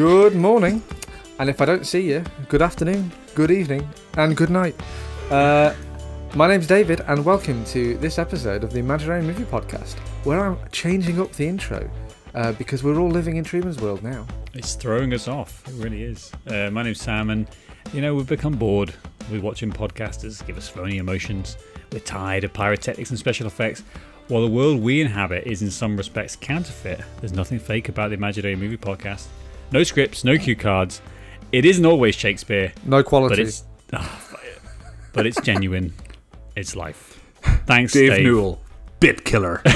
Good morning, and if I don't see you, good afternoon, good evening, and good night. Uh, my name's David, and welcome to this episode of the Imaginary Movie Podcast, where I'm changing up the intro uh, because we're all living in Truman's world now. It's throwing us off. It really is. Uh, my name's Sam, and you know we've become bored with watching podcasters give us phony emotions. We're tired of pyrotechnics and special effects. While the world we inhabit is in some respects counterfeit, there's nothing fake about the Imaginary Movie Podcast. No scripts, no cue cards. It isn't always Shakespeare, No quality. but it's ah, but it's genuine. It's life. Thanks, Dave, Dave. Newell, bit killer.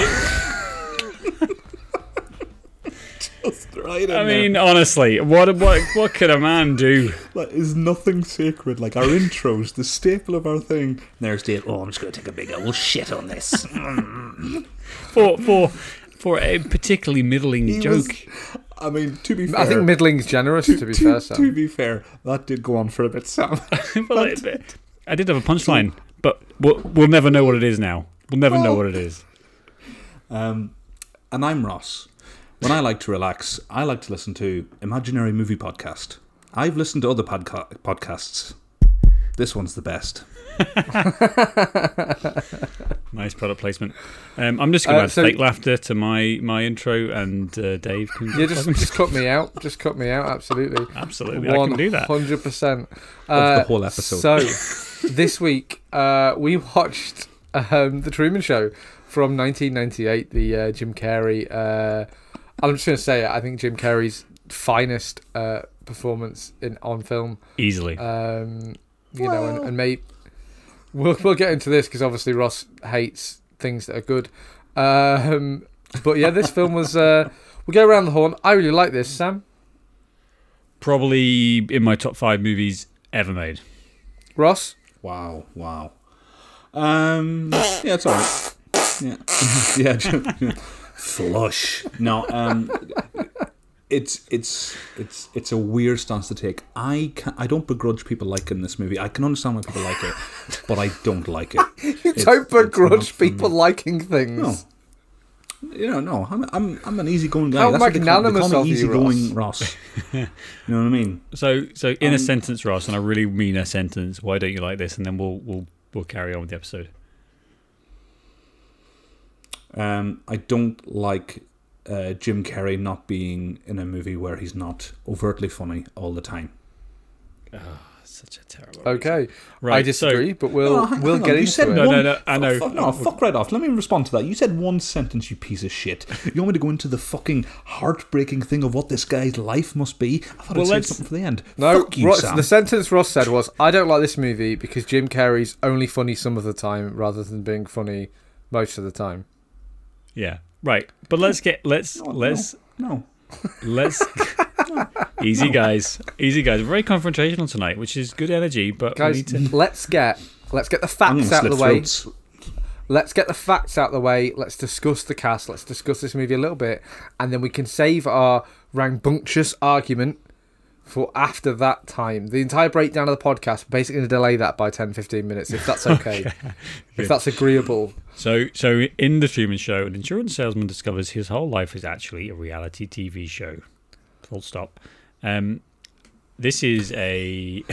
Right I mean, honestly, what what what could a man do? there. Like, is nothing sacred. Like our intros, the staple of our thing. There's Dave. Oh, I'm just gonna take a big old shit on this. for for for a particularly middling He joke. was- I mean, to be fair, I think middling's generous, to be to, fair, to be fair, that did go on for a bit, Sam. Well, I, I did have a punchline, but we'll, we'll never know what it is now. We'll never know what it is. Um, and I'm Ross. When I like to relax, I like to listen to Imaginary Movie Podcast. I've listened to other podca- podcasts. This one's the best. Nice product placement. Um, I'm just going to Uh, add so- fake laughter to my my intro, and uh, Dave can. Yeah, just just cut me out. Just cut me out. Absolutely. absolutely, I can do that. Hundred percent. Of the whole episode. So this week uh, we watched um, the Truman Show from 1998, the uh, Jim Carrey. Uh, I'm just going to say it. I think Jim Carrey's finest uh, performance in on film. Easily. Um, you know, and, and maybe we'll we'll get into this because obviously Ross hates things that are good. Um, but yeah, this film was. Uh, we go around the horn. I really like this, Sam. Probably in my top five movies ever made. Ross. Wow, wow. Um, yeah, it's alright. Yeah, yeah. Flush. No, um, it's it's it's it's a weird stance to take. I can, I don't begrudge people liking this movie. I can understand why people like it, but I don't like it. You It's- don't begrudge people liking things. No. You know, no, I'm I'm I'm an easygoing guy. How That's what they call, they magnanimous call of me you, easygoing Ross. you know what I mean? So, so in a sentence, Ross, and I really mean a sentence. Why don't you like this? And then we'll we'll we'll carry on with the episode. Um, I don't like uh, Jim Carrey not being in a movie where he's not overtly funny all the time. Such a terrible. Okay, Right, I disagree, but we'll Oh, hang- we'll hang on, get you into said it. No, one- no, no, I know. Fuck, no, fuck right off. Let me respond to that. You said one sentence, you piece of shit. You want me to go into the fucking heartbreaking thing of what this guy's life must be? I thought Well, I'd say let's- something for the end. No, Fuck you, Ross, Sam. the sentence Ross said was, "I don't like this movie because Jim Carrey's only funny some of the time, rather than being funny most of the time." Yeah. Right. But let's get let's No, no, let's no. let's easy guys, easy guys. Very confrontational tonight, which is good energy. But we Guys, need to. let's get let's get the facts out of the way. throats. Let's get the facts out of the way. Let's discuss the cast. Let's discuss this movie a little bit, and then we can save our rambunctious argument for after that time. The entire breakdown of the podcast, we're basically going to delay that by 10, 15 minutes, if that's okay. if that's agreeable. So, so in the Truman Show, an insurance salesman discovers his whole life is actually a reality TV show. Full stop. Um, this is a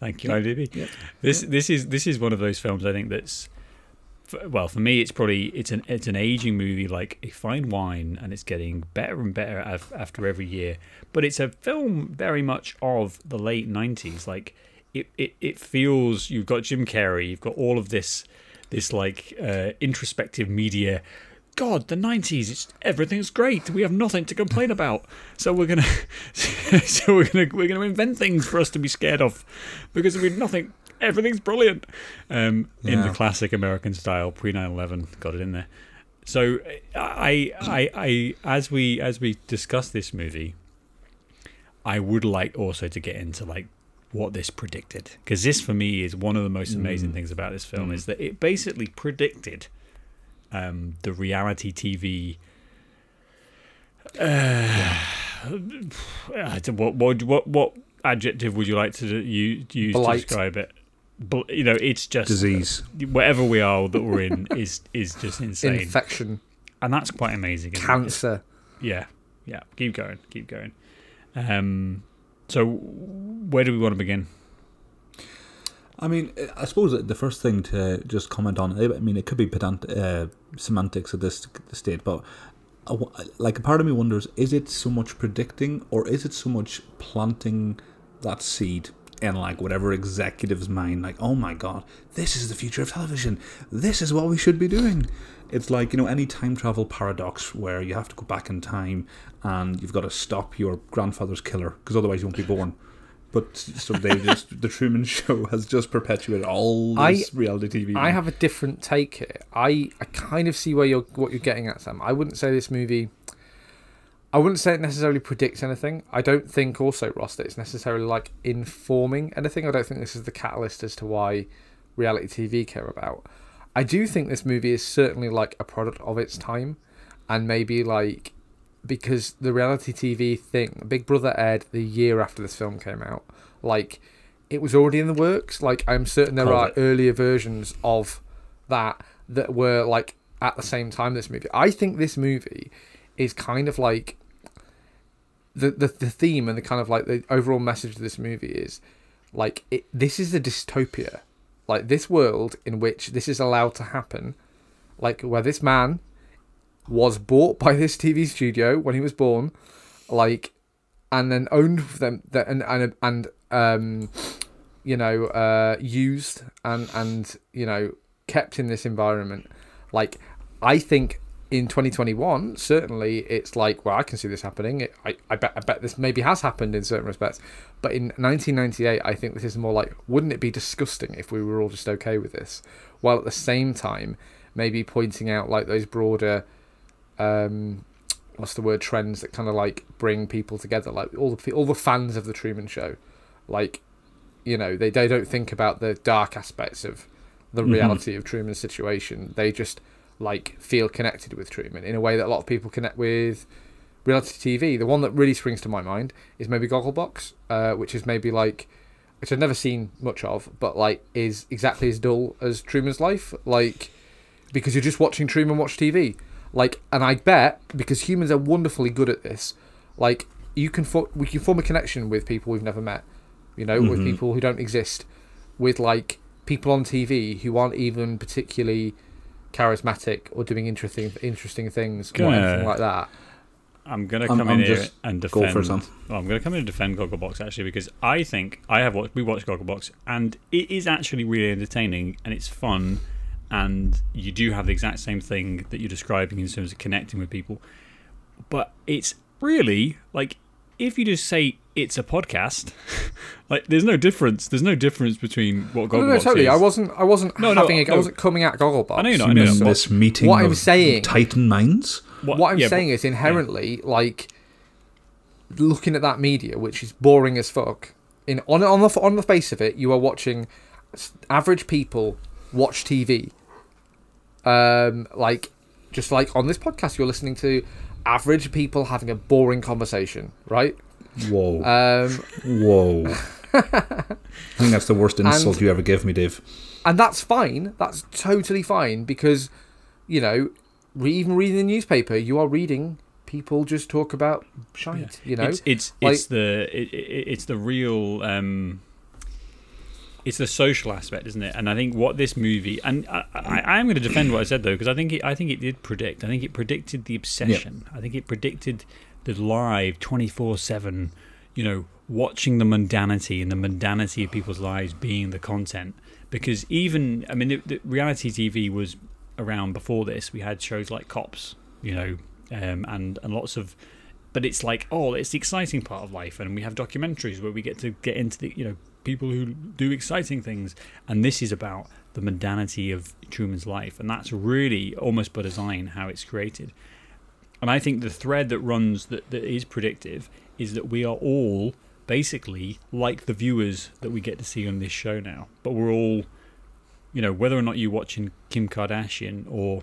thank you, IMDb. This this is this is one of those films I think that's f- well for me it's probably it's an it's an aging movie like a fine wine and it's getting better and better af- after every year. But it's a film very much of the late nineties. Like it, it it feels you've got Jim Carrey, you've got all of this this like uh, introspective media. God, the nineties, it's everything's great. We have nothing to complain about. So we're gonna, so we're gonna, we're gonna invent things for us to be scared of, because we've nothing. Everything's brilliant, um, in the classic American style, pre 9/11. Got it in there. So I, I, I, as we as we discuss this movie, I would like also to get into like what this predicted because this for me is one of the most amazing things about this film is that it basically predicted um, the reality TV. Uh, don't- what, what what what adjective would you like to use, use to describe it? Bl- you know, it's just Disease. Whatever we are that we're in is is just insane, Infection, and that's quite amazing. isn't it? cancer. Yeah, yeah. Keep going, keep going. Um, so, where do we want to begin? I mean, I suppose the first thing to just comment on. I mean, it could be pedant uh, semantics at this state, but uh, like a part of me wonders: is it so much predicting, or is it so much planting that seed in like whatever executive's mind? Like, oh my god, this is the future of television. This is what we should be doing. It's like you know any time travel paradox where you have to go back in time and you've got to stop your grandfather's killer because otherwise you won't be born. But so they just the Truman Show has just perpetuated all this I- reality TV. I have a different take here. I, I kind of see where you're what you're getting at, Sam. I wouldn't say this movie. I wouldn't say it necessarily predicts anything. I don't think also Ross that it's necessarily like informing anything. I don't think this is the catalyst as to why reality TV care about. I do think this movie is certainly like a product of its time, and maybe like because the reality TV thing, Big Brother aired the year after this film came out. Like it was already in the works. Like I'm certain there are it. earlier versions of that that were like at the same time this movie. I think this movie is kind of like the the, the theme and the kind of like the overall message of this movie is like it this is a dystopia. Like this world in which this is allowed to happen, like where this man was bought by this TV studio when he was born, like, and then owned them and and and um, you know, uh, used and and you know kept in this environment. Like, I think in 2021, certainly it's like, well, I can see this happening. It, I I bet I bet this maybe has happened in certain respects, but in 1998, I think this is more like, wouldn't it be disgusting if we were all just okay with this? While at the same time, maybe pointing out like those broader um what's the word trends that kind of like bring people together like all the all the fans of the Truman show like you know they they don't think about the dark aspects of the Mhm. reality of Truman's situation they just like feel connected with Truman in a way that a lot of people connect with reality TV the one that really springs to my mind is maybe Gogglebox uh which is maybe like which I've never seen much of but like is exactly as dull as Truman's life like because you're just watching Truman watch TV like and i bet because humans are wonderfully good at this like you can for, we can form a connection with people we've never met you know with Mhm. people who don't exist with like people on tv who aren't even particularly charismatic or doing interesting interesting things Gonna- anything like that I'm gonna I'm- come I'm in here just- and Go defend. for it, Well, I'm going to come in and defend Gogglebox actually because I think I have watched. We watched Gogglebox and it is actually really entertaining and it's fun, and you do have the exact same thing that you're describing in terms of connecting with people, but it's really like if you just say it's a podcast, like there's no difference. There's no difference between what Gogglebox no, no, no, totally. is. I wasn't. I wasn't No, no, having. a, I no. wasn't coming at Gogglebox. I know you're not, I know mean you're this meeting What I'm saying- Titan minds. What I'm yeah, but- saying is inherently like looking at that media, which is boring as fuck. In on on the on the face of it, you are watching average people watch TV. Um, like just like on this podcast, you're listening to average people having a boring conversation, right? Whoa, Um, whoa. I think that's the worst insult you ever gave me, Dave. and that's fine. That's totally fine because, you know, re- even reading the newspaper, you are reading people just talk about shite. You know, it's it's Like- it's the it, it, it's the real um it's the social aspect isn't it? And i think what this movie and i, I i'm going to defend what i said though because i think it i think it did predict. I think it predicted the obsession. I think it predicted the live 24/7 you know watching the mundanity and the mundanity of people's lives being the content. Because even i mean the, the reality tv was around before this. We had shows like cops you know um, and and lots of but it's like oh it's the exciting part of life. And we have documentaries where we get to get into the you know people who do exciting things. And this is about the mundanity of truman's life. And that's really almost by design how it's created. And i think the thread that runs that, that is predictive is that we are all basically like the viewers that we get to see on this show now. But we're all you know whether or not you're watching kim kardashian or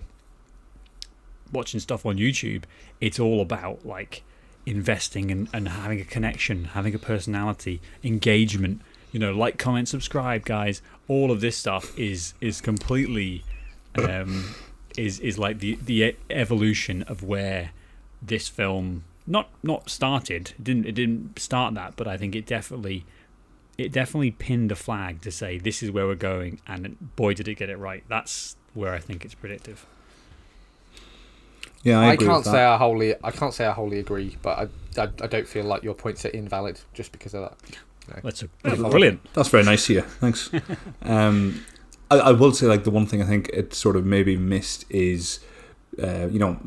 watching stuff on youtube it's all about like investing and, and having a connection, having a personality, engagement. You know, like, comment, subscribe, guys. All of this stuff is is completely um, is is like the the e- evolution of where this film not not started. It didn't it didn't start that, but I think it definitely it definitely pinned a flag to say this is where we're going, and boy did it get it right. That's where I think it's predictive. Yeah, I, I, can't with that. say I wholly I can't say I wholly agree, but I, I, I don't feel like your points are invalid just because of that. That's a, Yeah. brilliant. That's very nice of you. Thanks. um, I, I will say, like, the one thing I think it sort of maybe missed is, uh, you know,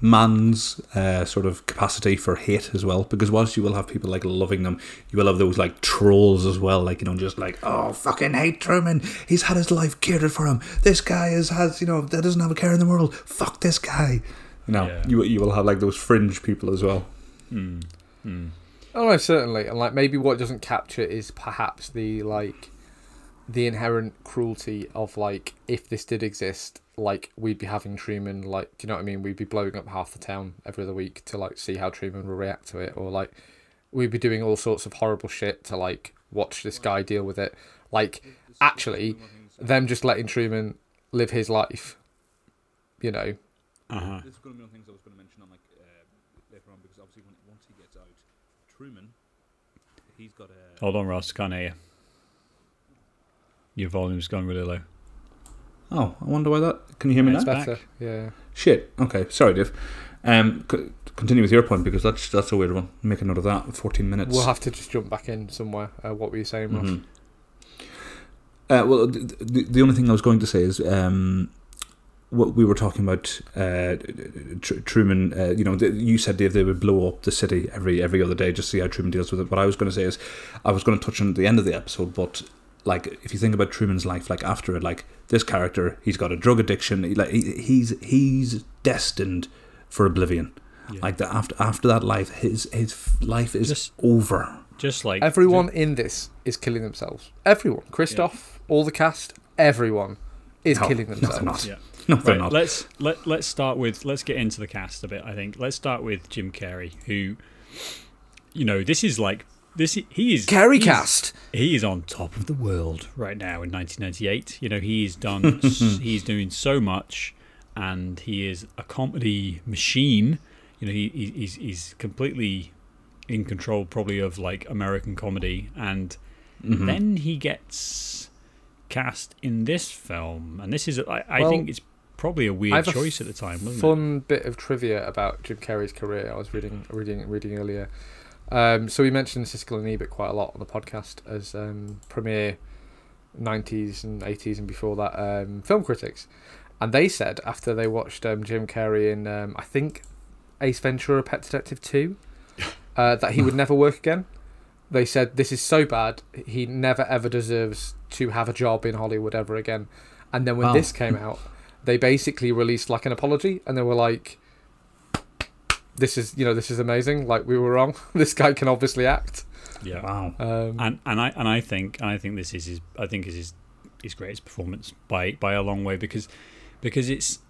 man's uh, sort of capacity for hate as well. Because whilst you will have people like loving them, you will have those like trolls as well. Like, you know, just like, oh, fucking hate Truman. He's had his life catered for him. This guy is, has, you know, that doesn't have a care in the world. Fuck this guy. You know, Yeah. you, you will have like those fringe people as well. Mm. Mm. Oh no, certainly, and like maybe what doesn't capture is perhaps the like the inherent cruelty of like if this did exist, like we'd be having Truman like do you know what I mean? We'd be blowing up half the town every other week to like see how Truman will react to it, or like we'd be doing all sorts of horrible shit to like watch this guy deal with it. Like actually, them just letting Truman live his life, you know. Uh-huh. This is going to be one of the things I was going to mention on like uh, later on because obviously when, once he gets out, Truman, he's got a. Hold on, Ross. Can't hear you. Your volume's gone really low. Oh, I wonder why that. Can you hear me It's now? back. Better, yeah. Shit. Okay, sorry, Dave. Um, c- continue with your point because that's that's a weird one. Make a note of that. Fourteen minutes. We'll have to just jump back in somewhere. Uh, what were you saying, Ross? Mhm. Uh, well, the, the, the only thing I was going to say is um, what we were talking about. Uh, Tr- Truman, uh, you know, th you said Dave they would blow up the city every every other day just to see how Truman deals with it. What I was going to say is, I was going to touch on at the end of the episode, but like if you think about Truman's life, like after it, like this character, he's got a drug addiction. He, like he, he's he's destined for oblivion. Yeah. Like that after after that life, his his life is Just- over. Just like Everyone in this is killing themselves. Everyone. Christof, all the cast, everyone is No, killing no, themselves. not. Yeah. No, Right, let's let let's start with let's get into the cast a bit. I think let's start with Jim Carrey, who, you know, this is like this. He is Carey he's- cast. He is on top of the world right now in 1998. You know, he's done. he's doing so much, and he is a comedy machine. You know, he, he he's he's completely in control, probably of like American comedy, and Mhm. then he gets cast in this film, and this is I, I Well, think it's probably a weird a choice at the time, wasn't it? Fun bit of trivia about Jim Carrey's career. I was reading reading reading earlier. Um, so we mentioned Siskel and Ebert quite a lot on the podcast as um, premier 90s and 80s and before that um, film critics, and they said after they watched um, Jim Carrey in um, I think Ace Ventura: Pet Detective Two uh, that he would never work again. They said this is so bad he never ever deserves to have a job in Hollywood ever again. And then when Wow. this came out, they basically released like an apology, and they were like, "This is you know this is amazing. Like we were wrong. this guy can obviously act." yeah. Wow. Um, and and I and I think and I think this is his I think is his his greatest performance by by a long way because because it's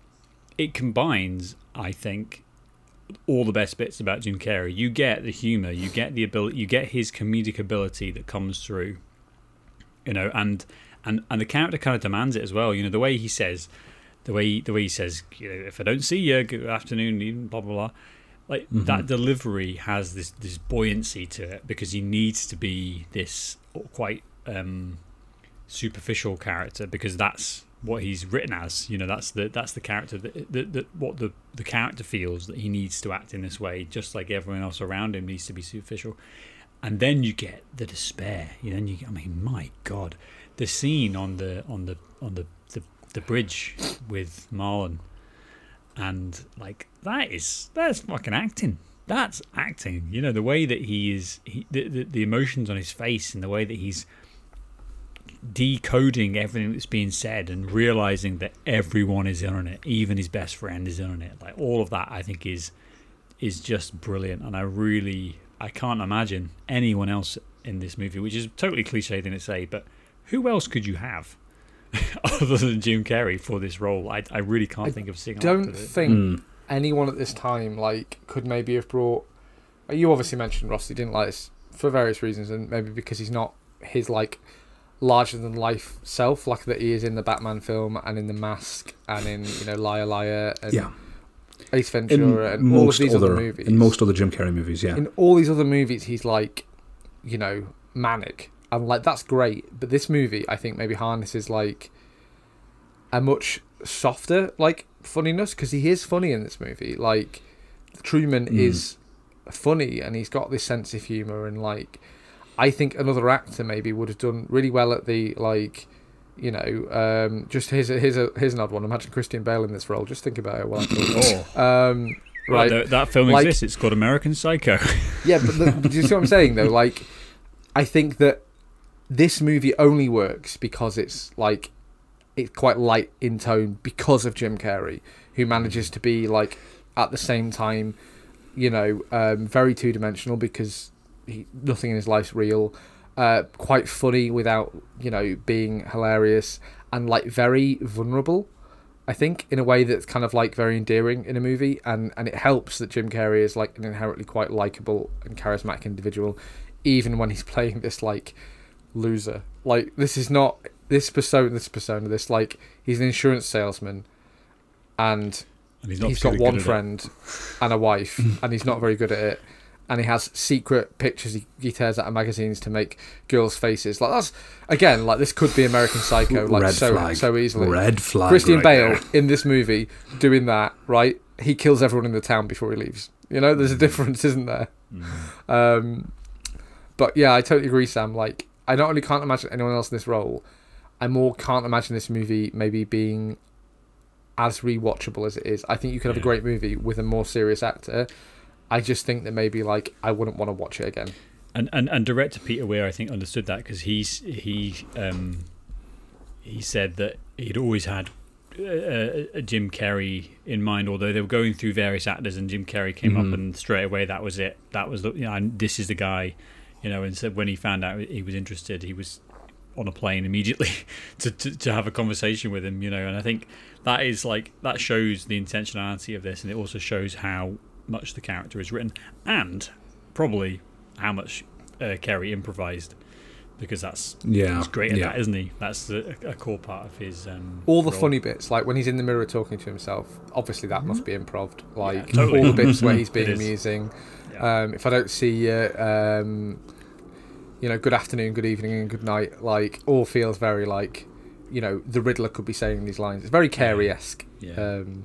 it combines I think all the best bits about Jim Carrey. You get the humor, you get the ability, you get his comedic ability that comes through, you know, and and and the character kind of demands it as well. You know, the way he says, the way the way he says, you know, if I don't see you, good afternoon, blah blah blah. Like Mhm. that delivery has this this buoyancy to it because he needs to be this quite um, superficial character because that's what he's written as. You know, that's the that's the character that, that, that what the the character feels that he needs to act in this way, just like everyone else around him needs to be superficial. And then you get the despair. You then you, I mean, my God, the scene on the on the on the the, bridge with Marlon, and like that is that's fucking acting. That's acting. You know the way that he is, he, the, the the emotions on his face, and the way that he's decoding everything that's being said and realizing that everyone is in on it, even his best friend is in on it. Like all of that, I think is is just brilliant, and I really I can't imagine anyone else in this movie, which is totally cliche thing to say, but who else could you have other than Jim Carrey for this role? I I really can't I think of seeing. don't think Mm. anyone at this time like could maybe have brought. You obviously mentioned Ross. He didn't like this for various reasons, and maybe because he's not his like larger than life self, like that he is in the Batman film and in the Mask and in you know Liar Liar. And Yeah. Ace Ventura, and all of these other, movies. In most other Jim Carrey movies, yeah. in all these other movies, he's like, you know, manic, and like that's great. But this movie, I think, maybe harnesses like a much softer like funniness because he is funny in this movie. Like Truman Mm. is funny, and he's got this sense of humor, and like I think another actor maybe would have done really well at the like. You know, um, just here's a, here's a here's an odd one. Imagine Christian Bale in this role. Just think about it. While I'm. Oh, um, right. right. that film Like- exists. It's called American Psycho. Yeah, but the, do you see what I'm saying though? Like, I think that this movie only works because it's like it's quite light in tone because of Jim Carrey, who manages to be like at the same time, you know, um, very two dimensional because he, nothing in his life's real. Uh, quite funny without you know being hilarious and like very vulnerable. I think in a way that's kind of like very endearing in a movie, and and it helps that Jim Carrey is like an inherently quite likable and charismatic individual, even when he's playing this like loser. Like this is not this persona, this persona, this like he's an insurance salesman, and And he's he's got one friend and a wife, and he's not very good at it. And he has secret pictures he, he tears out of magazines to make girls' faces. Like that's again, like this could be American Psycho, like Red so flag. so easily. Red flag. Christian right Bale there. in this movie doing that, right? He kills everyone in the town before he leaves. You know, there's a difference, isn't there? Mm. Um, but yeah, I totally agree, Sam. Like, I not only can't imagine anyone else in this role, I more can't imagine this movie maybe being as rewatchable as it is. I think you could have a great movie with a more serious actor. I just think that maybe like I wouldn't want to watch it again. And, and and director Peter Weir, I think, understood that because he's he um, he said that he'd always had uh, uh, Jim Carrey in mind, although they were going through various actors, and Jim Carrey came Mhm. up, and straight away that was it. That was the you know, and this is the guy, you know. And so when he found out he was interested, he was on a plane immediately to, to to have a conversation with him, you know. And I think that is like that shows the intentionality of this, and it also shows how much the character is written, and probably how much uh, Carrey improvised because that's Yeah. he's great at yeah. that, isn't he? That's a, a core part of his. Um, All the role. funny bits, like when he's in the mirror talking to himself, obviously that must be improv. Like Mm-hmm. totally. all the bits where he's being It is. amusing. Yeah. Um, if I don't see you, um, you know, good afternoon, good evening, and good night, like all feels very like, you know, the Riddler could be saying these lines. It's very Carrey esque. yeah. Um,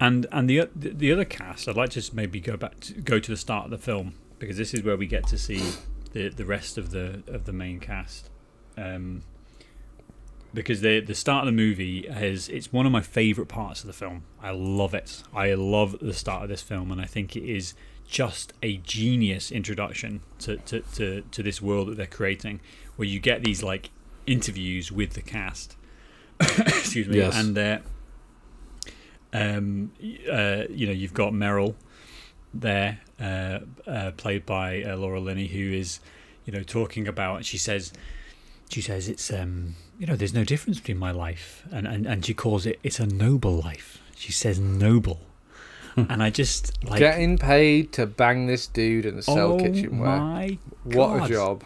and and the the the other cast, I'd like to just maybe go back to, go to the start of the film because this is where we get to see the the rest of the of the main cast. Um, because the the start of the movie is it's one of my favorite parts of the film. I love it. I love the start of this film, and I think it is just a genius introduction to to, to, to this world that they're creating, where you get these like interviews with the cast. Excuse me, Yes. and uh, um, uh, you know you've got Meryl there, uh, uh, played by uh, Laura Linney, who is you know talking about. She says she says it's um you know there's no difference between my life and and, and she calls it it's a noble life she says noble and i just like getting paid to bang this dude and sell oh kitchenware. my What a job!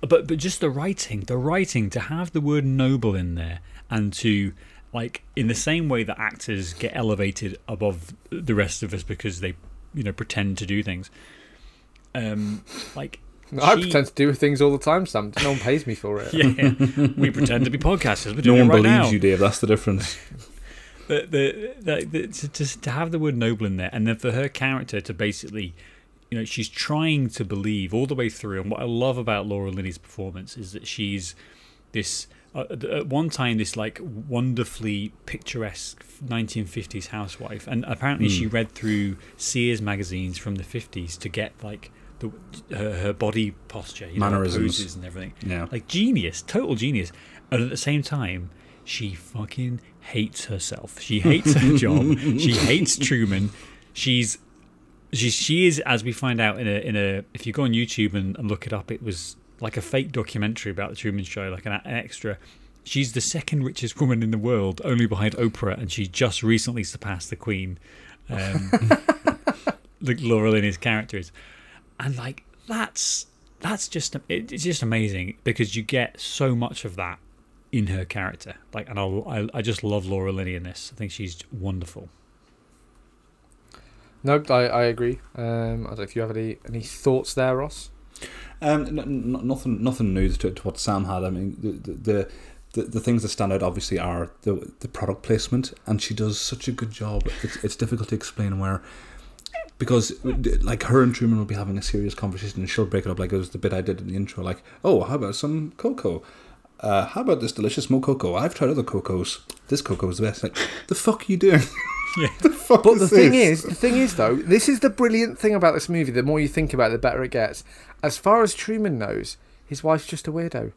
but but just the writing the writing to have the word noble in there and to like in the same way that actors get elevated above the rest of us because they you know pretend to do things um like I she- pretend to do things all the time, Sam. No one pays me for it. yeah we pretend to be podcasters we're No one it right believes now. you, Dave. That's the difference. the, the, the, the, to, to, to have the word noble in there and then for her character to basically you know she's trying to believe all the way through and what i love about laura linney's performance is that she's this uh, at one time this like wonderfully picturesque 1950s housewife and apparently she read through sears magazines from the 50s to get like the, her, her body posture you know, Mannerisms. poses and everything Yeah. like genius, total genius. And at the same time, she fucking hates herself. She hates her job. She hates Truman. She's she she is as we find out in a in a if you go on YouTube and, and look it up, it was like a fake documentary about the Truman Show, like an, an extra. She's the second richest woman in the world, only behind Oprah, and she just recently surpassed the Queen. Um, like Laura Linney's character is, and like that's that's just it's just amazing because you get so much of that in her character. Like, and I'll, I I just love Laura Linney in this. I think she's wonderful. Nope, I, I agree. Um, I don't know if you have any any thoughts there, Ross. Um, n- n- nothing, nothing new to, to what Sam had. I mean, the, the the the things that stand out obviously are the the product placement, and she does such a good job. It's it's difficult to explain where. Because, like, her and Truman will be having a serious conversation, and she'll break it up like it was the bit I did in the intro. Like, oh, how about some cocoa? Uh, how about this delicious mo cocoa? I've tried other cocos. This cocoa is the best. Like, the fuck are you doing? Yeah. the fuck But is the thing is, the thing is though, this is the brilliant thing about this movie. The more you think about it, the better it gets. As far as Truman knows, his wife's just a weirdo.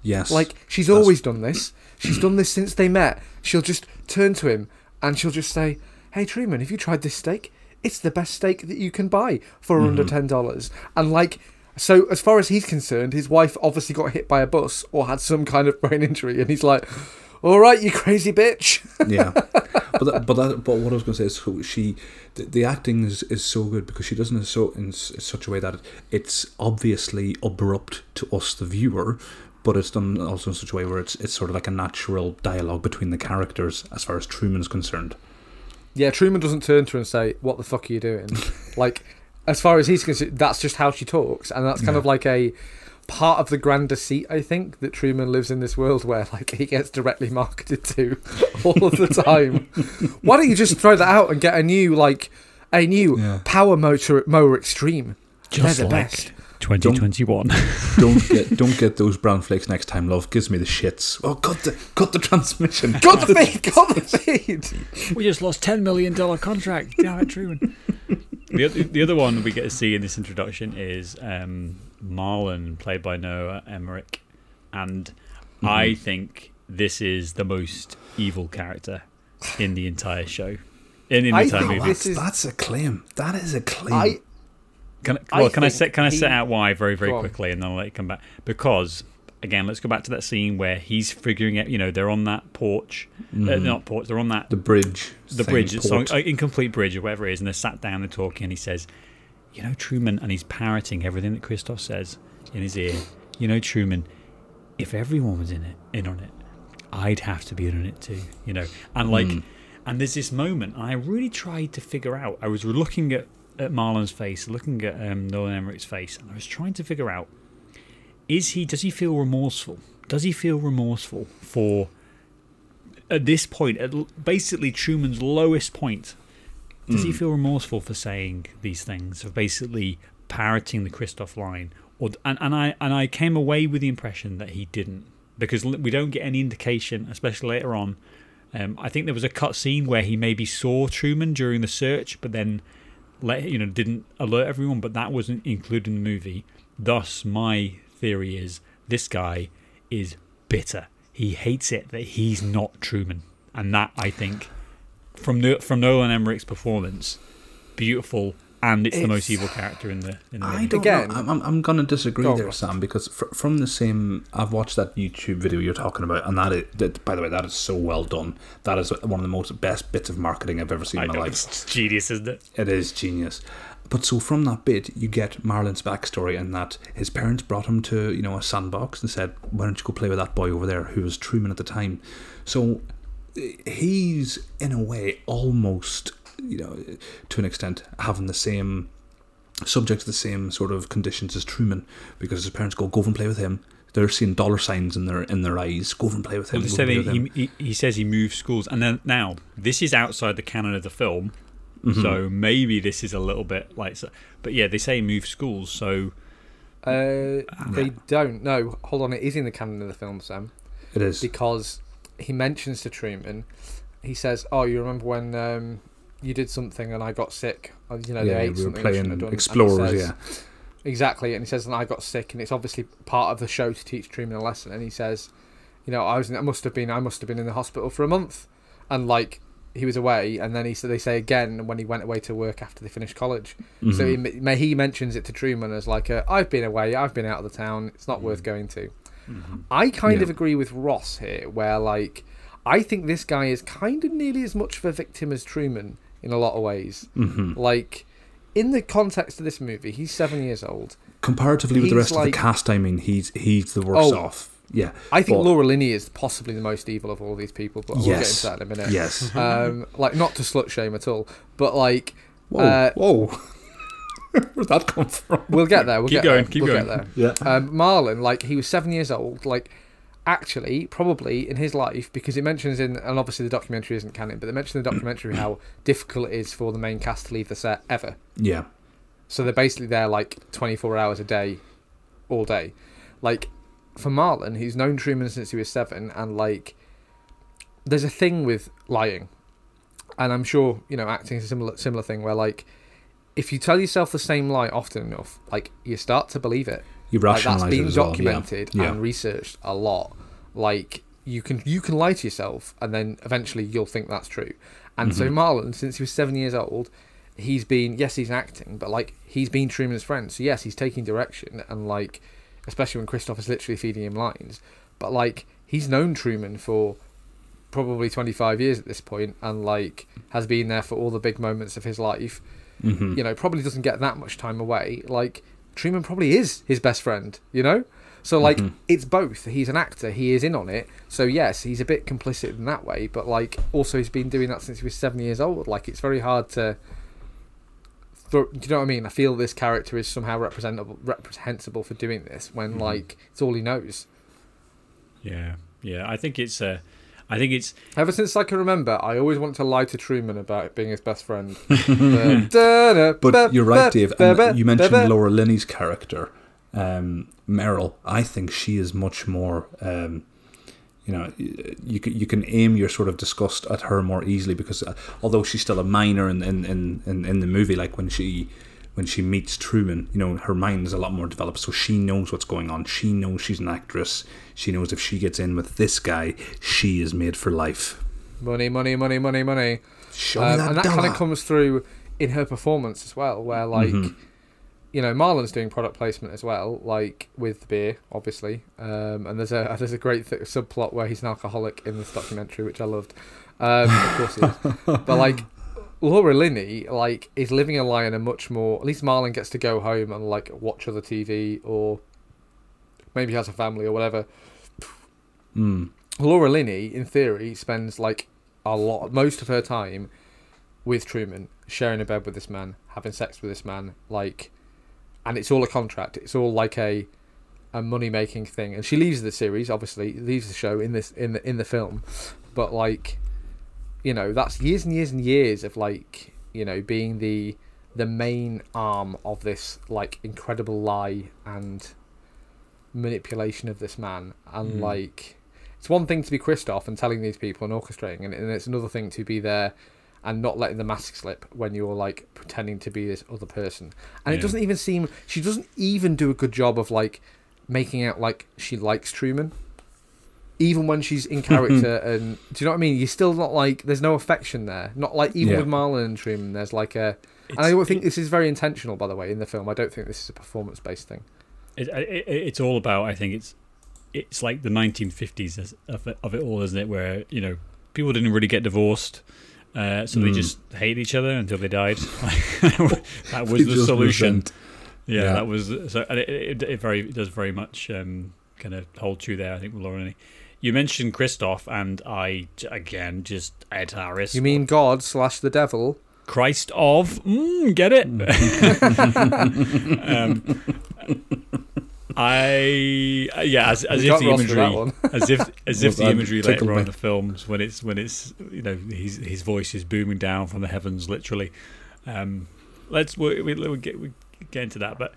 yes, Like she's That's- always done this. She's done this since they met. She'll just turn to him and she'll just say, "Hey Truman, have you tried this steak? It's the best steak that you can buy for Mm-hmm. under ten dollars." And like, so as far as he's concerned, his wife obviously got hit by a bus or had some kind of brain injury, and he's like, "All right, you crazy bitch." yeah, but that, but that, but what I was going to say is so she the, the acting is, is so good because she doesn't so in such a way that it's obviously abrupt to us the viewer, but it's done also in such a way where it's it's sort of like a natural dialogue between the characters as far as Truman's concerned. Yeah, Truman doesn't turn to her and say, "What the fuck are you doing?" like, as far as he's concerned, that's just how she talks, and that's kind Yeah. of like a part of the grand deceit. I think that Truman lives in this world where like he gets directly marketed to all of the time. Why don't you just throw that out and get a new like a new Yeah. power motor mower extreme? Just They're the like best. 2021. Don't get don't get those brown flakes next time, love. Gives me the shits. Oh, cut the cut the transmission. Got the feed, got the feed. we just lost $10 million contract. Damn it, Truman. The, other, the other one we get to see in this introduction is um, Marlon, played by Noah Emmerich. And I think this is the most evil character in the entire show. In, in the I entire movie. That's, is- that's a claim. That is a claim. I Can, I well, can I set can I he- set out why very very Go on. quickly, and then I'll let you come back because again, let's go back to that scene where he's figuring out. You know, they're on that porch, uh, not porch. They're on that the bridge. the bridge, it's on, uh, incomplete bridge or whatever it is, and they're sat down and they're talking, and he says, "You know, Truman," and he's parroting everything that Christof says in his ear. You know, Truman, if everyone was in it, in on it, I'd have to be in on it too. You know, and like, and there's this moment, and I really tried to figure out. I was looking at at Marlon's face, looking at um, Noah Emmerich's face, and I was trying to figure out: is he? Does he feel remorseful? Does he feel remorseful for? At this point, at basically Truman's lowest point, does he feel remorseful for saying these things, of basically parroting the Christof line? Or and, and I and I came away with the impression that he didn't, because we don't get any indication, especially later on. Um, I think there was a cut scene where he maybe saw Truman during the search, but then let you know didn't alert everyone. But that wasn't included in the movie. Thus, my theory is this guy is bitter. He hates it that he's not Truman, and that I think from No- from Noah Emmerich's performance, beautiful, and it's, the most evil character in the in the I movie. don't Again- know. I'm, I'm, I'm going to disagree Go on, there, Ross. Sam, because fr- from the same, I've watched that YouTube video you're talking about, and that, is, that, by the way, that is so well done. That is one of the most best bits of marketing I've ever seen I in my know life. it's genius, isn't it? It is genius. But so from that bit, you get Marlon's backstory and that his parents brought him to, you know, a sandbox and said, "Why don't you go play with that boy over there who was Truman at the time?" So he's in a way almost, you know, to an extent having the same subject to the same sort of conditions as Truman because his parents go, "Go and play with him." They're seeing dollar signs in their in their eyes. Go and play with him. Well, they go say over and that play with him." he, he, he says he moves schools, and then now this is outside the canon of the film, Mm-hmm. so maybe this is a little bit like. So, but yeah, they say move schools, so Uh, they don't. No, hold on. It is in the canon of the film, Sam, It is. because he mentions to Truman. He says, "Oh, you remember when um, you did something and I got sick? Uh, You know, they yeah, ate we were something I shouldn't have playing done." And he Explorers. says- yeah. exactly. And he says, "And I got sick," and it's obviously part of the show to teach Truman a lesson. And he says, "You know, I was. I must have been. I must have been in the hospital for a month, and like." He was away, and then he said they say again when he went away to work after they finished college. So he, Mm-hmm. he mentions it to Truman as like, a, "I've been away, I've been out of the town. It's not worth going to." I kind Yeah. of agree with Ross here, where like I think this guy is kind of nearly as much of a victim as Truman in a lot of ways. Mhm. Like in the context of this movie, he's seven years old. comparatively with the rest of the cast, I mean, he's he's the worst Oh. off. Yeah, I think but- Laura Linney is possibly the most evil of all these people, but we'll get Yes. into that in a minute. Yes, Um, like not to slut shame at all, but like Whoa, Uh, whoa. Where'd that come from? We'll get there. We'll Keep get going, There. keep we'll going. Get there. Yeah. Um, Marlon, like he was seven years old. Like actually, probably in his life, because it mentions in, and obviously the documentary isn't canon, but they mention in the documentary how difficult it is for the main cast to leave the set ever. Yeah. So they're basically there like 24 hours a day, all day. Like, for Marlon, he's known Truman since he was seven, and like, there's a thing with lying. And I'm sure, you know, acting is a similar, similar thing where, like, if you tell yourself the same lie often enough, like, you start to believe it. You Like, rationalize that's been as well. documented Yeah. and researched a lot. Like, you can you can lie to yourself, and then eventually you'll think that's true. And so Mhm. Marlon, since he was seven years old, he's been yes he's acting but like he's been truman's friend so yes he's taking direction and like especially when christof is literally feeding him lines. But like he's known truman for probably 25 years at this point and like has been there for all the big moments of his life. Mhm. you know probably doesn't get that much time away. Like truman probably is his best friend you know? So like Mhm. it's both. He's an actor. He is in on it. So yes he's a bit complicit in that way. But like also he's been doing that since he was seven years old. Like it's very hard to throw, do you know what I mean? I feel this character is somehow representable, reprehensible for doing this when Mhm. like it's all he knows. Yeah, yeah. I think it's. Uh, I think it's. Ever since I can remember, I always want to lie to Truman about being his best friend. but But you're right, Dave. And you mentioned Laura Linney's character, um, Meryl. I think she is much more. Um, you know, you can you can aim your sort of disgust at her more easily because uh, although she's still a minor in in, in, in in the movie, like when she when she meets Truman, you know, her mind is a lot more developed, so she knows what's going on. She knows she's an actress. She knows if she gets in with this guy, she is made for life. Money, money, money, money, money. Show Um, that and that kind of comes through in her performance as well, where like. Mhm. You know, Marlon's doing product placement as well, like with the beer, obviously. Um, and there's a there's a great th- subplot where he's an alcoholic in this documentary, which I loved. Um, of course he is. But like Laura Linney, like is living a lie in a much more. At least Marlon gets to go home and like watch other TV, or maybe has a family or whatever. Mm. Laura Linney, in theory, spends like a lot, most of her time with Truman, sharing a bed with this man, having sex with this man, like, and it's all a contract. It's all like a a money making thing. And she leaves the series, obviously, leaves the show in this in the in the film, but like, you know, that's years and years and years of like, you know, being the the main arm of this like incredible lie and manipulation of this man and Mm. like it's one thing to be Christof and telling these people and orchestrating and, and it's another thing to be there and not letting the mask slip when you're like pretending to be this other person. And it doesn't even seem she doesn't even do a good job of like making out like she likes Truman. Even when she's in character and do you know what I mean? You're still not like there's no affection there. Not like even Yeah. with Marlon and Truman there's like a and I don't think this is very intentional by the way in the film. I don't think this is a performance based thing. It, it, it's all about i think it's it's like the 1950s of it, of it all isn't it? Where you know people didn't really get divorced uh, so they Mm. just hate each other until they died that was the solution resent. yeah, Yeah. that was so and it, it, it very it does very much um, kind of hold true there i think with lauren you mentioned christof and I again just ed harris you mean God slash the devil Christ of, mm, get it? um, I yeah, as, as if the Ross for that imagery, as if as if the imagery tickled later on in the films when it's when it's you know his his voice is booming down from the heavens literally. Um, let's we, we, we get we get into that, but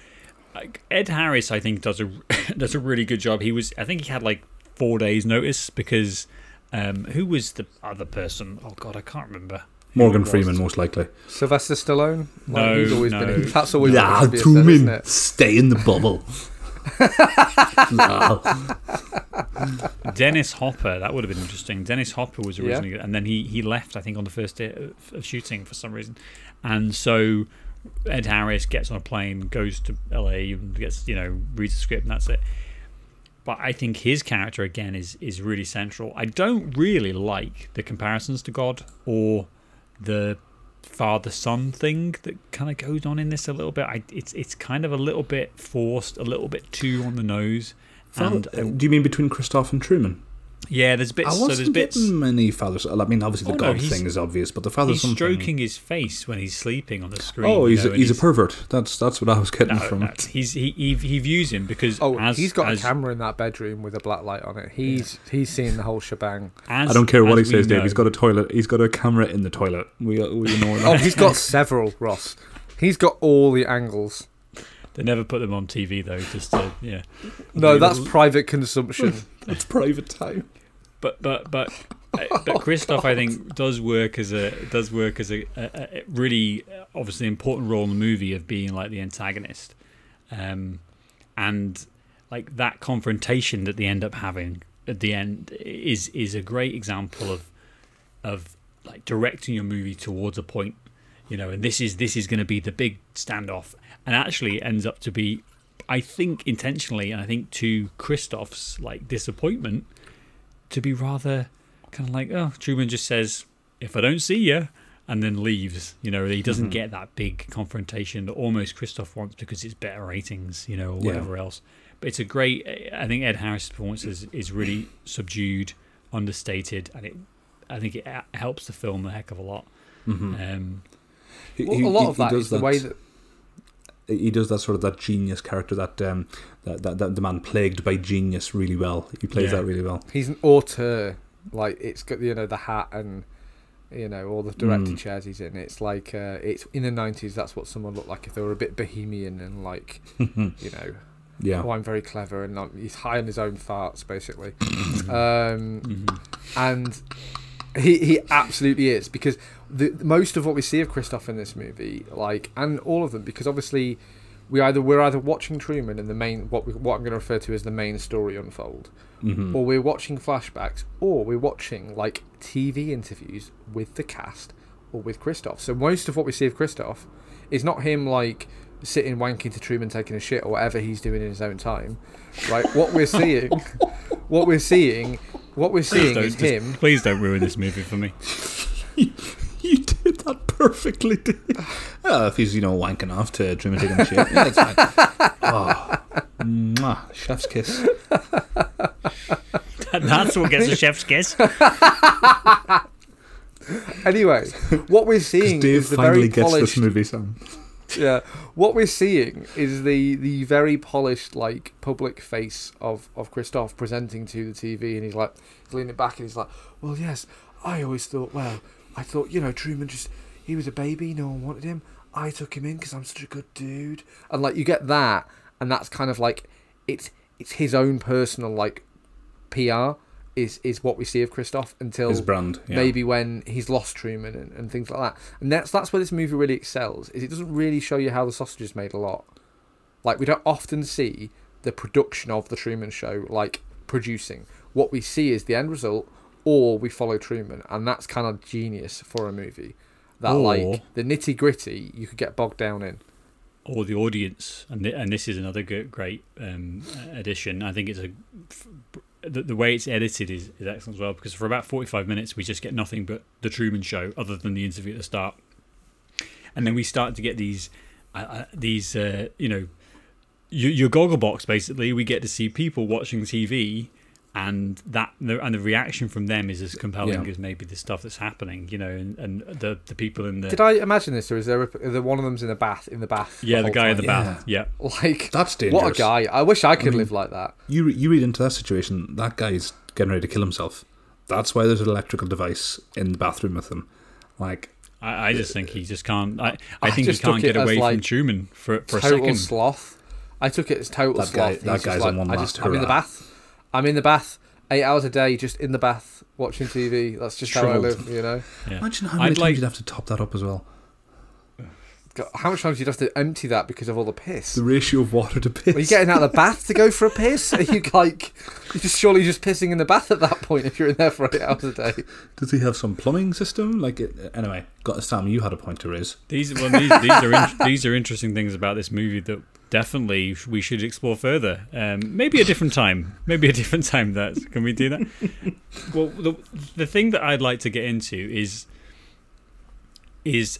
like, Ed Harris I think does a does a really good job. He was I think he had like four days notice because um, who was the other person? Oh God, I can't remember. Morgan. Freeman, most likely. Sylvester Stallone like, No, he's always no. been that's always Yeah, been obvious Truman, stay in the bubble. Dennis Hopper, that would have been interesting. Dennis Hopper was Yeah. originally, and then he, he left, I think, on the first day of, of shooting for some reason. And so Ed Harris gets on a plane, goes to LA, gets, you know, reads the script, and that's it. But I think his character, again, is, is really central. I don't really like the comparisons to God or the father son thing that kind of goes on in this a little bit. I, it's, it's kind of a little bit forced, a little bit too on the nose. And Uh, Do you mean between Christof and Truman? Yeah, there's bits. I So wasn't there's bits. many father. I mean, obviously the Oh, God he's- thing is obvious, but the father He's something. stroking his face when he's sleeping on the screen. Oh, you he's know, a, and he's a pervert. That's that's what I was getting No, from no, it. he's he, he he views him because Oh, as, he's got as, a camera in that bedroom with a black light on it. He's he's seen the whole shebang. As, I don't care what he as we says, Dave. He's got a toilet. He's got a camera in the toilet. We we know Oh, that. he's got several, Ross. He's got all the angles. They never put them on TV though, just to yeah. No, that's little- private consumption. That's private time. but but but uh, but Christof, I think, does work as a does work as a, a, a really uh, obviously important role in the movie of being like the antagonist, um, and like that confrontation that they end up having at the end is is a great example of of like directing your movie towards a point, you know, and this is this is going to be the big standoff, and actually ends up to be, I think intentionally, and I think to Christof's like disappointment to be rather kind of like, oh, Truman just says, if I don't see you, and then leaves. You know, he doesn't Mhm. get that big confrontation that almost Christof wants because it's better ratings, you know, or Yeah. whatever else. But it's a great, I think Ed Harris' performance is, is really subdued, understated, and it, I think it helps the film a heck of a lot. hmm Um, He, Well, a lot he- of he that the way that he does that sort of that genius character that um that, that, that the man plagued by genius really well. He plays Yeah. that really well. he's an auteur. Like it's got you know the hat and you know all the directing Mm. chairs he's in. It's like uh, it's in the nineties. That's what someone looked like if they were a bit bohemian and like you know yeah. oh I'm very clever and he's high on his own farts basically. um, mhm. and he he absolutely is because the most of what we see of Christof in this movie, like, and all of them, because obviously we either we're either watching Truman and the main what we, what I'm going to refer to as the main story unfold, hmm or we're watching flashbacks, or we're watching like TV interviews with the cast or with Christof. So most of what we see of Christof is not him like sitting wanking to Truman taking a shit or whatever he's doing in his own time. Right? What we're seeing, what we're seeing, what we're seeing is just- him. please don't ruin this movie for me. You did that perfectly. Dave. Oh, if he's you know wanking off to Truman taking a shit, yeah, that's fine. Oh, mwah, chef's kiss. That's what gets a chef's kiss. Anyway, what we're seeing Dave is the finally very gets polished. this movie, Sam. yeah, what we're seeing is the the very polished like public face of of Christof presenting to the TV, and he's like he's leaning back and he's like, "Well, yes, I always thought, well, I thought you know Truman just he was a baby, no one wanted him. I took him in because I'm such a good dude." And like you get that, and that's kind of like it's it's his own personal like PR is is what we see of Christof until His brand. Yeah. maybe when he's lost Truman and, and things like that. And that's that's where this movie really excels. Is it doesn't really show you how the sausage is made a lot. Like we don't often see the production of the Truman Show like producing. What we see is the end result, or we follow Truman, and that's kind of genius for a movie. That Or- like the nitty gritty you could get bogged down in. or the audience, and th- and this is another good, great um, addition. I think it's a f- the, the way it's edited is, is excellent as well because for about forty five minutes we just get nothing but the Truman Show, other than the interview at the start, and then we start to get these uh, uh, these uh, you know your, your goggle box basically. We get to see people watching TV. And that the, and the reaction from them is as compelling Yeah. as maybe the stuff that's happening, you know, and, and the the people in the Did I imagine this, or is there a, are there one of them's in the bath in the bath? yeah the whole guy in the bath yeah Like That's dangerous. what a guy! I wish I could mean- live like that. You re- you read into that situation. That guy's getting ready to kill himself. That's why there's an electrical device in the bathroom with him. Like I, I just think he just can't. I, I I think he just took can't get it as, away from like, Truman for for a total second. sloth. I took it as total That guy- sloth. that guy's like, on one I last just, I'm in the bath. I'm in the bath. Eight hours a day, just in the bath, watching TV. That's just how I live. You know. Yeah. imagine how many I'd times like you'd have to top that up as well. God, How much times you'd have to empty that because of all the piss? The ratio of water to piss. Are you getting out of the bath to go for a piss? Are you like, you're just surely just pissing in the bath at that point if you're in there for eight hours a day? Does he have some plumbing system? Like it, anyway, got Sam. You had a point to raise. these well these these are in, these are interesting things about this movie that definitely we should explore further. Um, maybe a different time. Maybe a different time. That can we do that? well, the the thing that I'd like to get into is is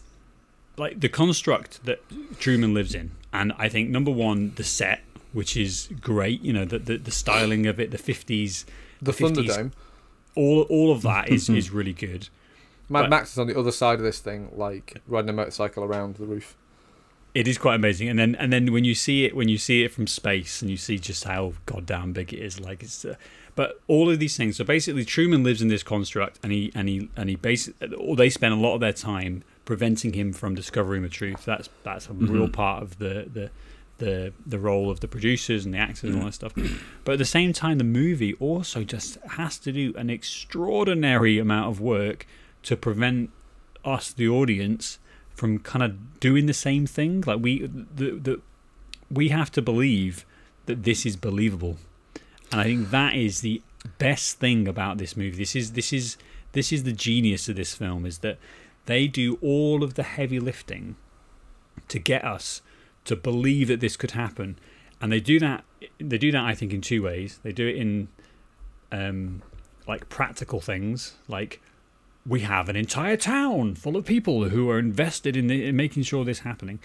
like the construct that Truman lives in, and I think number one, the set, which is great. You know, the the, the styling of it, the fifties, The 50s. Thunderdome. all all of that is is really good. Mad But- Max is on the other side of this thing, like riding a motorcycle around the roof. It is quite amazing, and then and then when you see it when you see it from space and you see just how goddamn big it is, like it's. Uh, but all of these things. So basically, Truman lives in this construct, and he and he and he basically, or they spend a lot of their time preventing him from discovering the truth. That's that's a real part of the the the the role of the producers and the actors and all that stuff. But at the same time, the movie also just has to do an extraordinary amount of work to prevent us, the audience, from kind of doing the same thing. Like we, the, the, we have to believe that this is believable, and I think that is the best thing about this movie. This is this is this is the genius of this film is that they do all of the heavy lifting to get us to believe that this could happen, and they do that. They do that, I think, in two ways. They do it in um, like practical things, like we have an entire town full of people who are invested in, the, in making sure this happening,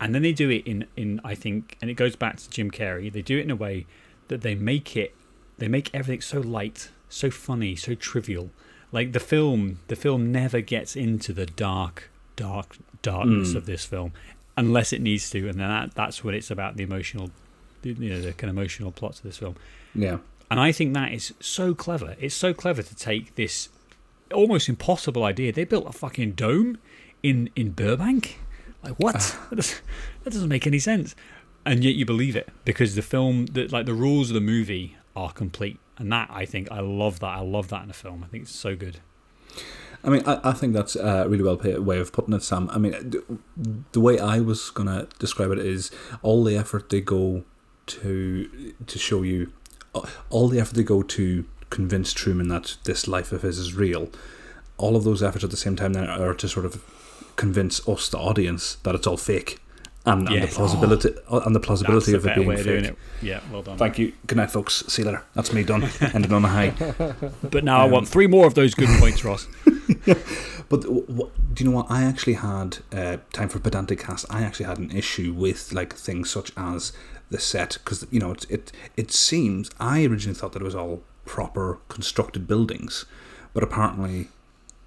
and then they do it in in I think, and it goes back to Jim Carrey. They do it in a way that they make it, they make everything so light, so funny, so trivial. Like the film, the film never gets into the dark, dark, darkness mm. of this film unless it needs to, and then that, that's what it's about the emotional, you know, the kind of emotional plots of this film. Yeah. And I think that is so clever. It's so clever to take this almost impossible idea. They built a fucking dome in in Burbank. Like what? Ah. that, doesn't, that doesn't make any sense. And yet you believe it because the film, that like the rules of the movie are complete. And that I think I love that. I love that in a film. I think it's so good. I mean, I, I think that's a really well paid way of putting it, Sam. I mean, the, the way I was going to describe it is all the effort they go to to show you, all the effort they go to convince Truman that this life of his is real. All of those efforts at the same time then are to sort of convince us, the audience, that it's all fake, and, and the plausibility and the plausibility of it being way fake. it. Yeah, well done. Thank you. Good night, folks. See you later. That's me done. Ended on a high. But now I want three more of those good points, Ross. But do you know what? I actually had uh, time for pedantic cast. I actually had an issue with like things such as the set because you know it, it it seems I originally thought that it was all proper constructed buildings, but apparently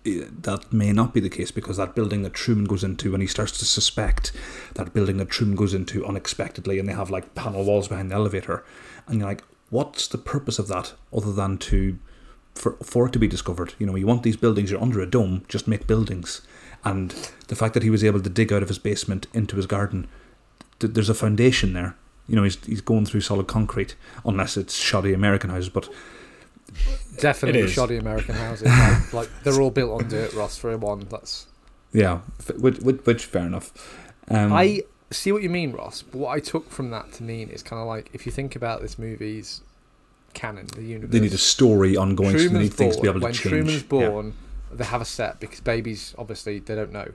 that may not be the case because that building that Truman goes into when he starts to suspect that building that Truman goes into unexpectedly and they have like panel walls behind the elevator and you're like what's the purpose of that other than to for, for it to be discovered? You know you want these buildings you're under a dome just make buildings. And the fact that he was able to dig out of his basement into his garden th- there's a foundation there. You know he's, he's going through solid concrete unless it's shoddy American houses but Definitely shoddy American houses. like, like they're all built on dirt, Ross. For a one, that's. yeah which, which, which fair enough um, I see what you mean, Ross. But what I took from that to mean is kind of like if you think about this movie's canon, the universe. they need a story ongoing so they Truman's need things to be able to when change Truman's Yeah. born, they have a set because babies obviously they don't know.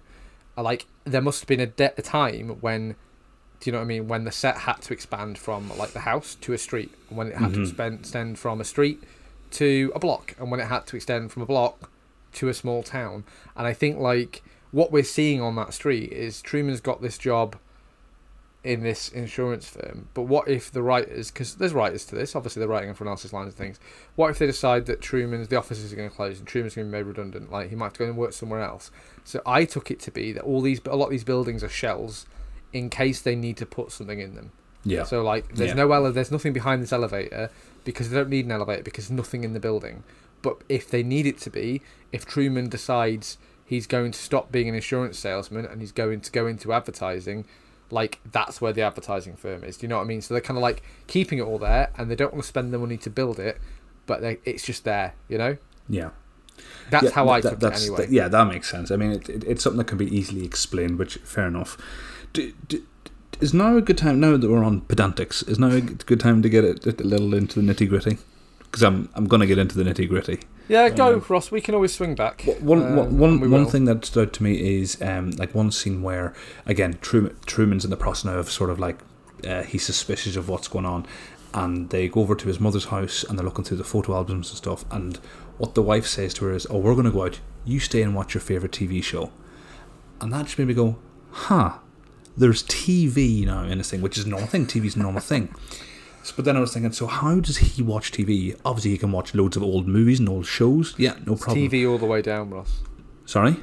Like there must have been a, de- a time when, do you know what I mean? When the set had to expand from like the house to a street, when it had to Mhm. expand, extend from a street to a block, and when it had to extend from a block to a small town. And I think like what we're seeing on that street is Truman's got this job in this insurance firm. But what if the writers, because there's writers to this, obviously they're writing for analysis lines and things. What if they decide that Truman's the offices are going to close and Truman's going to be made redundant? Like he might have to go and work somewhere else. So I took it to be that all these, a lot of these buildings are shells, in case they need to put something in them. yeah So like, there's Yeah. no ele- there's nothing behind this elevator because they don't need an elevator because nothing in the building. But if they need it to be, if Truman decides he's going to stop being an insurance salesman and he's going to go into advertising, like that's where the advertising firm is. Do you know what I mean? So they're kind of like keeping it all there, and they don't want to spend the money to build it, but they, it's just there. You know, yeah that's Yeah, how I that- took that's- it anyway. that- yeah, that makes sense. I mean, it, it, it's something that can be easily explained, which fair enough. Do, do, is now a good time? Now that we're on pedantics, is now a good time to get it, a little into the nitty gritty? Because I'm I'm going to get into the nitty gritty. Yeah, go Um, Ross. We can always swing back. One, Um, one, one, one thing that stood out to me is um, like one scene where again Truman, Truman's in the process now of sort of like uh, he's suspicious of what's going on, and they go over to his mother's house and they're looking through the photo albums and stuff. And what the wife says to her is, "Oh, we're going to go out. You stay and watch your favorite TV show." And that just made me go, "Huh." There's TV now in this thing, which is a normal thing. TV's a normal thing. But then I was thinking, so how does he watch TV? Obviously, he can watch loads of old movies and old shows. Yeah, no problem. TV all the way down, Ross. Sorry.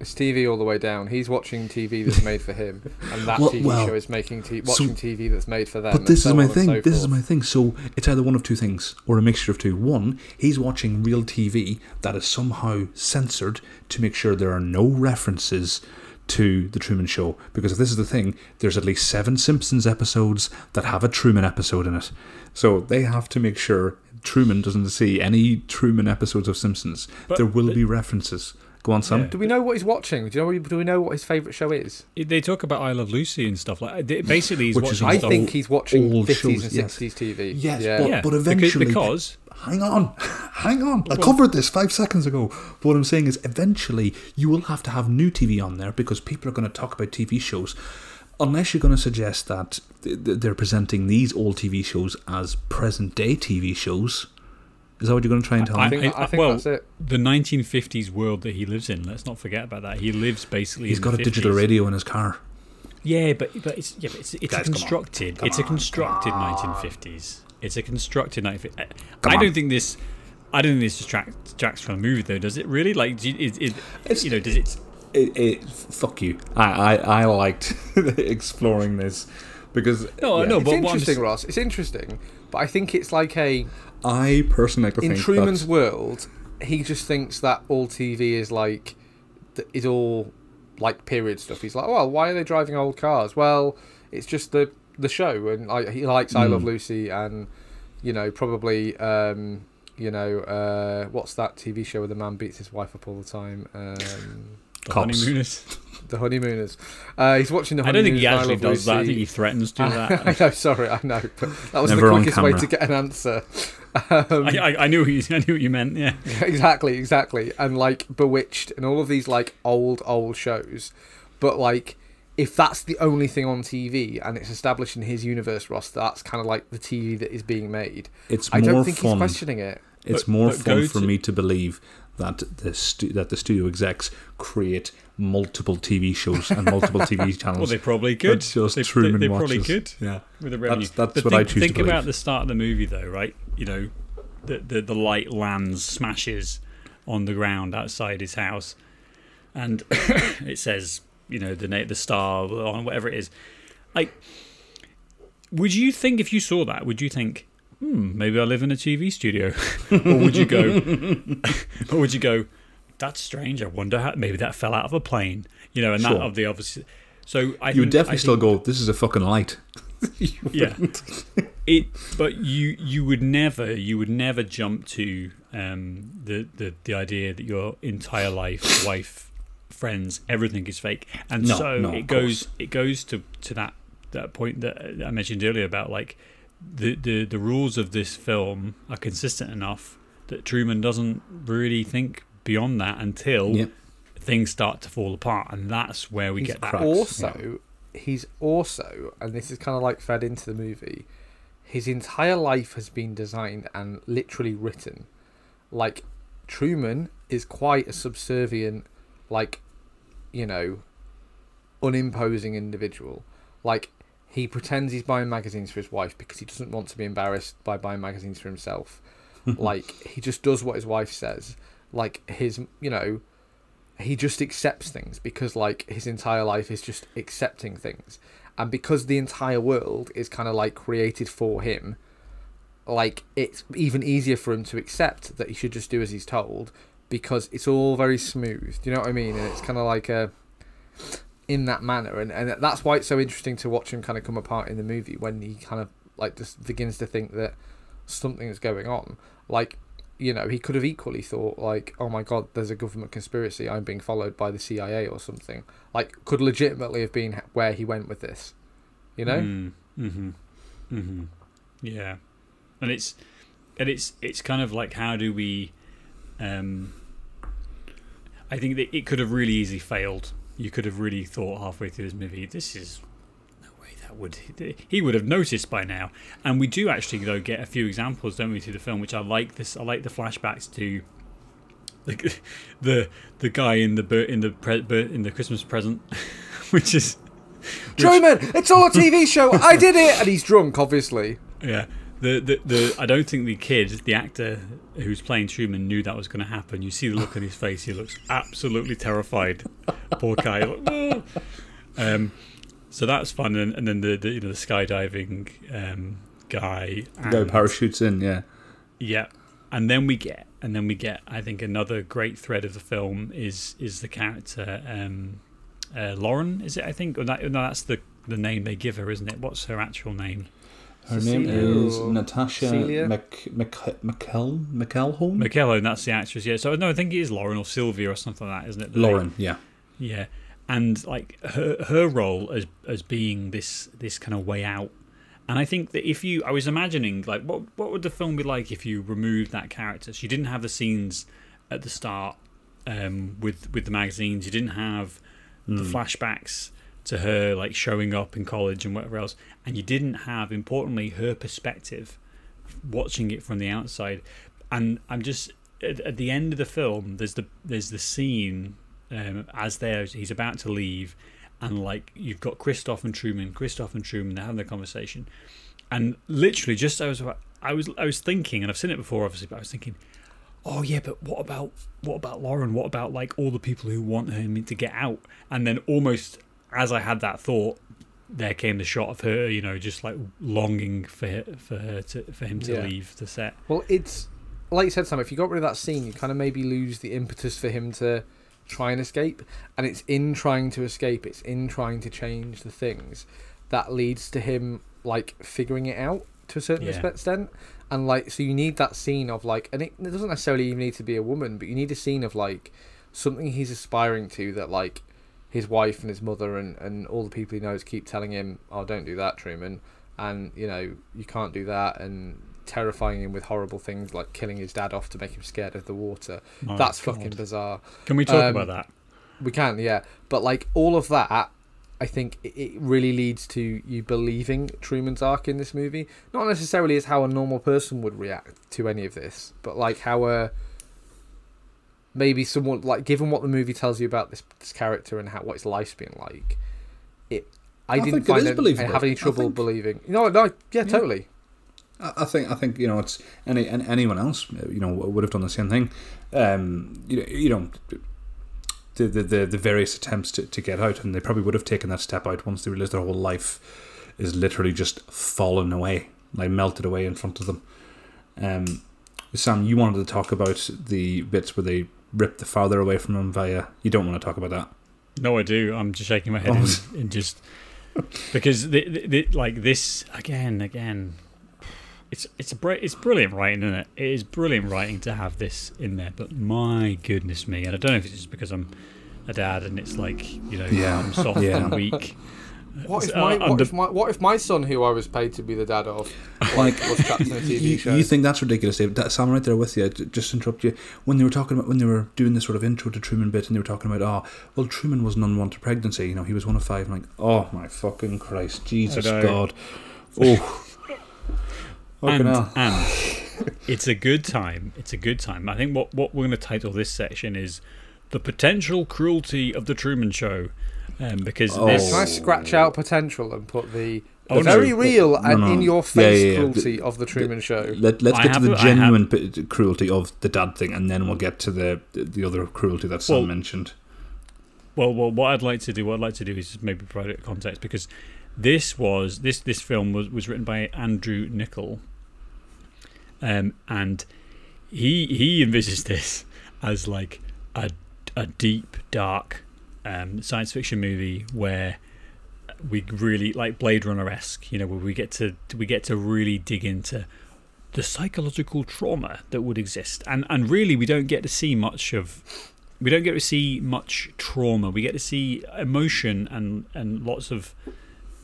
It's TV all the way down. He's watching TV that's made for him, and that Well- TV well, show is making t- so- watching TV that's made for them. But this so is my thing. so This is my thing. So it's either one of two things, or a mixture of two. One, he's watching real TV that is somehow censored to make sure there are no references to the Truman Show. Because if this is the thing, there's at least seven Simpsons episodes that have a Truman episode in it. So they have to make sure Truman doesn't see any Truman episodes of Simpsons. But- there will but- be references. Go on, Sam. Yeah. Do we know what he's watching? Do you know? Do we know what his favourite show is? They talk about I Love Lucy and stuff like. Basically, he's Which is watching I stuff. think he's watching old 50s shows, and yes. 60s TV. Yes, yeah. but- yeah, but because- eventually- because Hang on, hang on. I covered this five seconds ago. But what I'm saying is, eventually, you will have to have new TV on there because people are going to talk about TV shows. Unless you're going to suggest that th- th- they're presenting these old TV shows as present day TV shows. Is that what you're going to try and tell I I me? think, I, think well, that's it. the 1950s world that he lives in. Let's not forget about that. He lives basically. He's in got the a digital radio in his car. Yeah, but but it's yeah, but it's, it's Guys, a come on. constructed. Come it's a constructed on. 1950s. It's a constructed 1950s. Come I on. don't think this. I don't think this distracts, distracts from the movie though. Does it really? Like, do you, it, it, It's- you know, does it? It, it, fuck you. I, I, I liked exploring this because No, yeah, no, It's but what interesting, s- Ross. It's interesting, but I think it's like a I personally like in Truman's that- world, he just thinks that all TV is like is all like period stuff. He's like, well, why are they driving old cars? Well, it's just the the show, and like he likes I Love Mm. Lucy, and you know probably um, you know uh, what's that TV show where the man beats his wife up all the time? Um, The Cops. honeymooners. the Honeymooners. Uh, he's watching the I don't think he actually does that. I think he threatens to do that. I know, sorry, I know, but that was Never the quickest way to get an answer. Um, I, I, I knew what you, I knew what you meant. Yeah. exactly, exactly, and like Bewitched and all of these like old, old shows. But like, if that's the only thing on TV and it's established in his universe, Ross, that's kind of like the TV that is being made. It's I more don't think fun. he's questioning it. It's But- more but fun for to- me to believe that the stu- that the studio execs create multiple TV shows and multiple TV channels. Well, they probably could. That's just they, Truman they, they probably could Yeah, with the revenue. that's But what think, I choose Think to believe. about the start of the movie, though, right? You know, the the, the light lands, smashes on the ground outside his house, and it says, you know, the na- the star on whatever it is. Like, would you think if you saw that? Would you think? Hmm, maybe I live in a TV studio, or would you go? or would you go? That's strange. I wonder how. Maybe that fell out of a plane. You know, and that of the obviously. So I you would definitely still go. This is a fucking light. yeah it but you you would never you would never jump to um the the, the idea that your entire life wife friends everything is fake and No, so no, it goes course. it goes to to that that point that i mentioned earlier about like the the the rules of this film are consistent enough that truman doesn't really think beyond that until Yep. things start to fall apart and that's where we He's get that cracks, also, he's also, and this is kind of like fed into the movie. His entire life has been designed and literally written. Like Truman is quite a subservient, like, you know, unimposing individual. Like he pretends he's buying magazines for his wife because he doesn't want to be embarrassed by buying magazines for himself. like he just does what his wife says. Like his, you know, he just accepts things because like his entire life is just accepting things and because the entire world is kind of like created for him like it's even easier for him to accept that he should just do as he's told because it's all very smooth do you know what i mean? And it's kind of like a in that manner. And, and that's why it's so interesting to watch him kind of come apart in the movie when he kind of like just begins to think that something's going on. Like you know he could have equally thought like oh my god there's a government conspiracy i'm being followed by the cia or something. Like could legitimately have been where he went with this you know? Mm, hmm hmm Yeah, and it's and it's it's kind of like how do we? Um, I think that it could have really easily failed. You could have really thought halfway through this movie, this is no way that would he would have noticed by now. And we do actually though get a few examples, don't we, through the film, which I like. This I like the flashbacks to. The, the the guy in the in the pre- in the Christmas present, which is Truman, it's all a TV show. I did it, and he's drunk, obviously. Yeah. The, the the I don't think the kid, the actor who's playing Truman, knew that was going to happen. You see the look on his face; he looks absolutely terrified. Poor guy. Like, um, so that's fun, and, and then the, the you know the skydiving um, guy. Go parachutes in, yeah. Yeah, and then we get, and then we get. I think another great thread of the film is is the character um, uh, Lauren. Is it? I think or that, no, that's the the name they give her, isn't it? What's her actual name? Her name is Natasha Celia? Mc, Mc, McKell, McElholm? McKellar, that's the actress. Yeah. So no, I think it is Lauren or Sylvia or something like that, isn't it? The name? Lauren, yeah. Yeah, and like her her role as as being this this kind of way out. And I think that if you, I was imagining like what what would the film be like if you removed that character? She didn't have the scenes at the start um, with with the magazines. You didn't have the flashbacks to her like showing up in college and whatever else, and you didn't have importantly her perspective, watching it from the outside. And I'm just at, at the end of the film. There's the there's the scene um, as they're he's about to leave, and like you've got Christof and Truman, Christof and Truman, they're having their conversation, and literally just I was I was I was thinking, and I've seen it before, obviously, but I was thinking, oh yeah, but what about what about Lauren? What about like all the people who want him to get out? And then almost as I had that thought, there came the shot of her, you know, just like longing for her, for her to for him to Yeah. leave the set. Well, it's like you said, Sam. If you got rid of that scene, you kind of maybe lose the impetus for him to try and escape. And it's in trying to escape, it's in trying to change the things that leads to him like figuring it out to a certain Yeah. extent. And like, so you need that scene of like, and it, it doesn't necessarily even need to be a woman, but you need a scene of like something he's aspiring to that like his wife and his mother and, and all the people he knows keep telling him, "Oh, don't do that, Truman," and you know you can't do that, and terrifying him with horrible things like killing his dad off to make him scared of the water. My That's God. fucking bizarre. Can we talk Um, about that? We can, yeah, but like all of that, I think it really leads to you believing Truman's arc in this movie. Not necessarily as how a normal person would react to any of this, but like how a maybe someone like given what the movie tells you about this, this character and how what his life's been like, it. I, I didn't think find it, I have any trouble think- believing. No, no, yeah, totally. I think I think you know it's any and anyone else you know would have done the same thing. Um, you know, you know the, the the the various attempts to, to get out, and they probably would have taken that step out once they realized their whole life is literally just fallen away, like melted away in front of them. Um, Sam, you wanted to talk about the bits where they ripped the father away from him via. You don't want to talk about that. No, I do. I'm just shaking my head Oh. and, and just because the, the, the, like this again, again. It's it's a it's brilliant writing, isn't it? It is brilliant writing to have this in there. But my goodness me, and I don't know if it's just because I'm a dad and it's like you know Yeah. I'm soft Yeah. and weak. What if Uh, my what if my what if my son, who I was paid to be the dad of, Like was trapped in a TV you, show? you think that's ridiculous, Dave? That, Sam, right there with you. j- Just to interrupt you. When they were talking about when they were doing this sort of intro to Truman bit, and they were talking about, oh, well, Truman was an unwanted pregnancy. You know, he was one of five. I'm like, oh my fucking Christ, Jesus. God, oh, and, and it's a good time. It's a good time. I think what what we're going to title this section is the potential cruelty of the Truman Show, um, because Oh. this Can I scratch out potential and put the, the Oh, no, very but- real and no, no. in your face yeah, yeah. cruelty of the Truman Show? Let, let's I get to the a- I have- genuine p- cruelty of the dad thing, and then we'll get to the the other cruelty that Sam Well, mentioned. Well, well, what I'd like to do, what I'd like to do is maybe provide a context because this was this this film was was written by Andrew Niccol, um, and he he envisages this as like a a deep dark um, science fiction movie where we really like Blade Runner esque, you know, where we get to we get to really dig into the psychological trauma that would exist, and and really we don't get to see much of we don't get to see much trauma. We get to see emotion and and lots of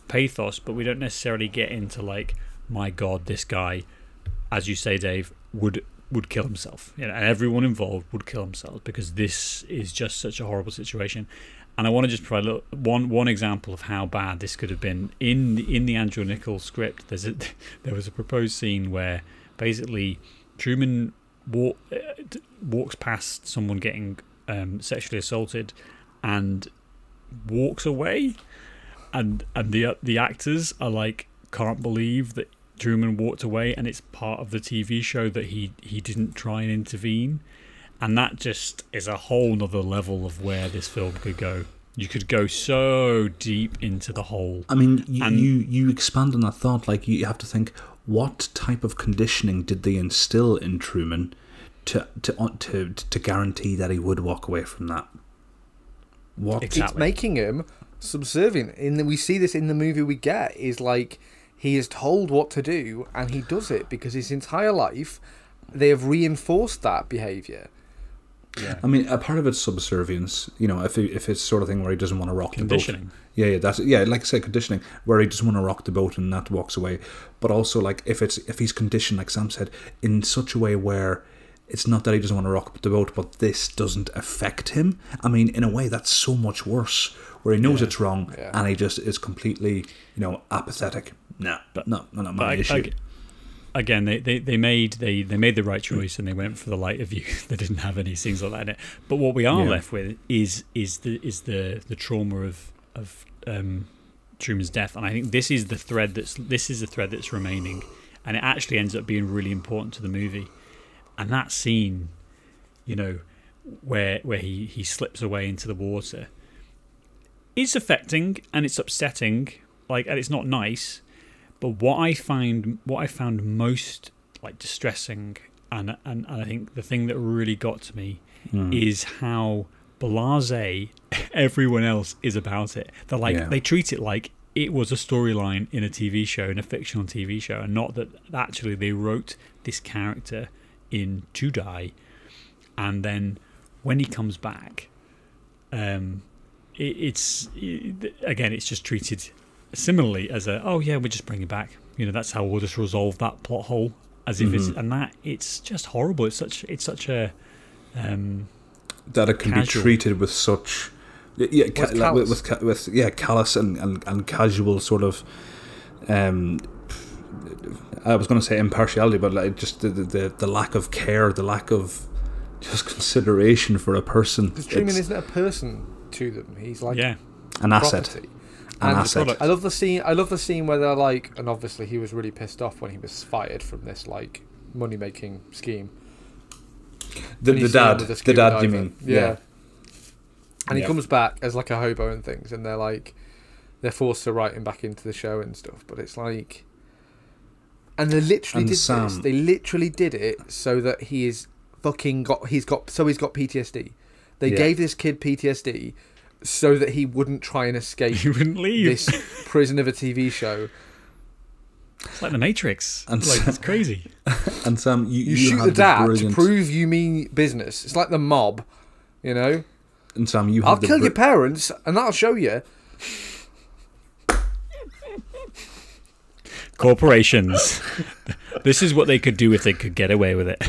pathos, but we don't necessarily get into like, my God, this guy, as you say, Dave, would would kill himself. You know, and everyone involved would kill themselves because this is just such a horrible situation. And I want to just provide little, one one example of how bad this could have been in the, in the Andrew Niccol's script. There's a, there was a proposed scene where basically Truman walk, uh, walks past someone getting um, sexually assaulted and walks away, and and the the actors are like can't believe that Truman walked away, and it's part of the TV show that he he didn't try and intervene, and that just is a whole nother level of where this film could go. You could go so deep into the hole. I mean, you, And- you you expand on that thought. Like you have to think, what type of conditioning did they instill in Truman to to uh, to to guarantee that he would walk away from that? What? Exactly. It's making him subservient. In the, we see this in the movie we get is like he is told what to do and he does it because his entire life they have reinforced that behavior. Yeah. I mean, a part of it's subservience. You know, if he, if it's sort of thing where he doesn't want to rock the boat. Conditioning. Yeah, yeah, that's yeah. Like I said, conditioning where he doesn't want to rock the boat and that walks away. But also, like if it's if he's conditioned, like Sam said, in such a way where it's not that he doesn't want to rock the boat, but this doesn't affect him. I mean, in a way, that's so much worse. Where he knows it's wrong Yeah. and he just is completely, you know, apathetic. No, But- no, no, not my I- issue. I- again, they, they, they made they, they made the right choice and they went for the lighter view. they didn't have any scenes like that in it. But what we are Yeah. left with is is the is the the trauma of of um, Truman's death, and I think this is the thread that's this is the thread that's remaining, and it actually ends up being really important to the movie. And that scene, you know, where where he he slips away into the water, is affecting and it's upsetting. Like, and it's not nice. But what I find, what I found most like distressing, and and, and I think the thing that really got to me Hmm. is how blasé everyone else is about it. They're like Yeah. they treat it like it was a storyline in a TV show, in a fictional TV show, and not that actually they wrote this character in to die, and then when he comes back, um, it, it's it, again it's just treated similarly as a oh yeah we're just bringing back you know that's how we'll just resolve that plot hole as if it's and that it's just horrible it's such it's such a um that it can Casual. be treated with such yeah ca- With like, with, callous. with, with yeah callous and, and, and casual sort of um I was going to say impartiality but like just the, the the the lack of care the lack of just consideration for a person Because Truman It's isn't a person to them. He's like yeah an asset property. an And asset. I love the scene. I love the scene where they're like, and obviously he was really pissed off when he was fired from this like money making scheme. the, the he's seen him dad the scuba dad you diver. mean Yeah. And he Yeah. comes back as like a hobo and things, and they're like, they're forced to write him back into the show and stuff. But it's like, and they literally And did this. They literally did it so that he is fucking got. He's got so he's got PTSD. They Yeah. gave this kid PTSD so that he wouldn't try and escape you wouldn't leave this prison of a TV show. it's like the matrix And like it's crazy and Sam you, You, you shoot the dad to prove you mean business. It's like the mob, you know. and Sam you I'll kill your parents, and that'll show you. Corporations this is what they could do if they could get away with it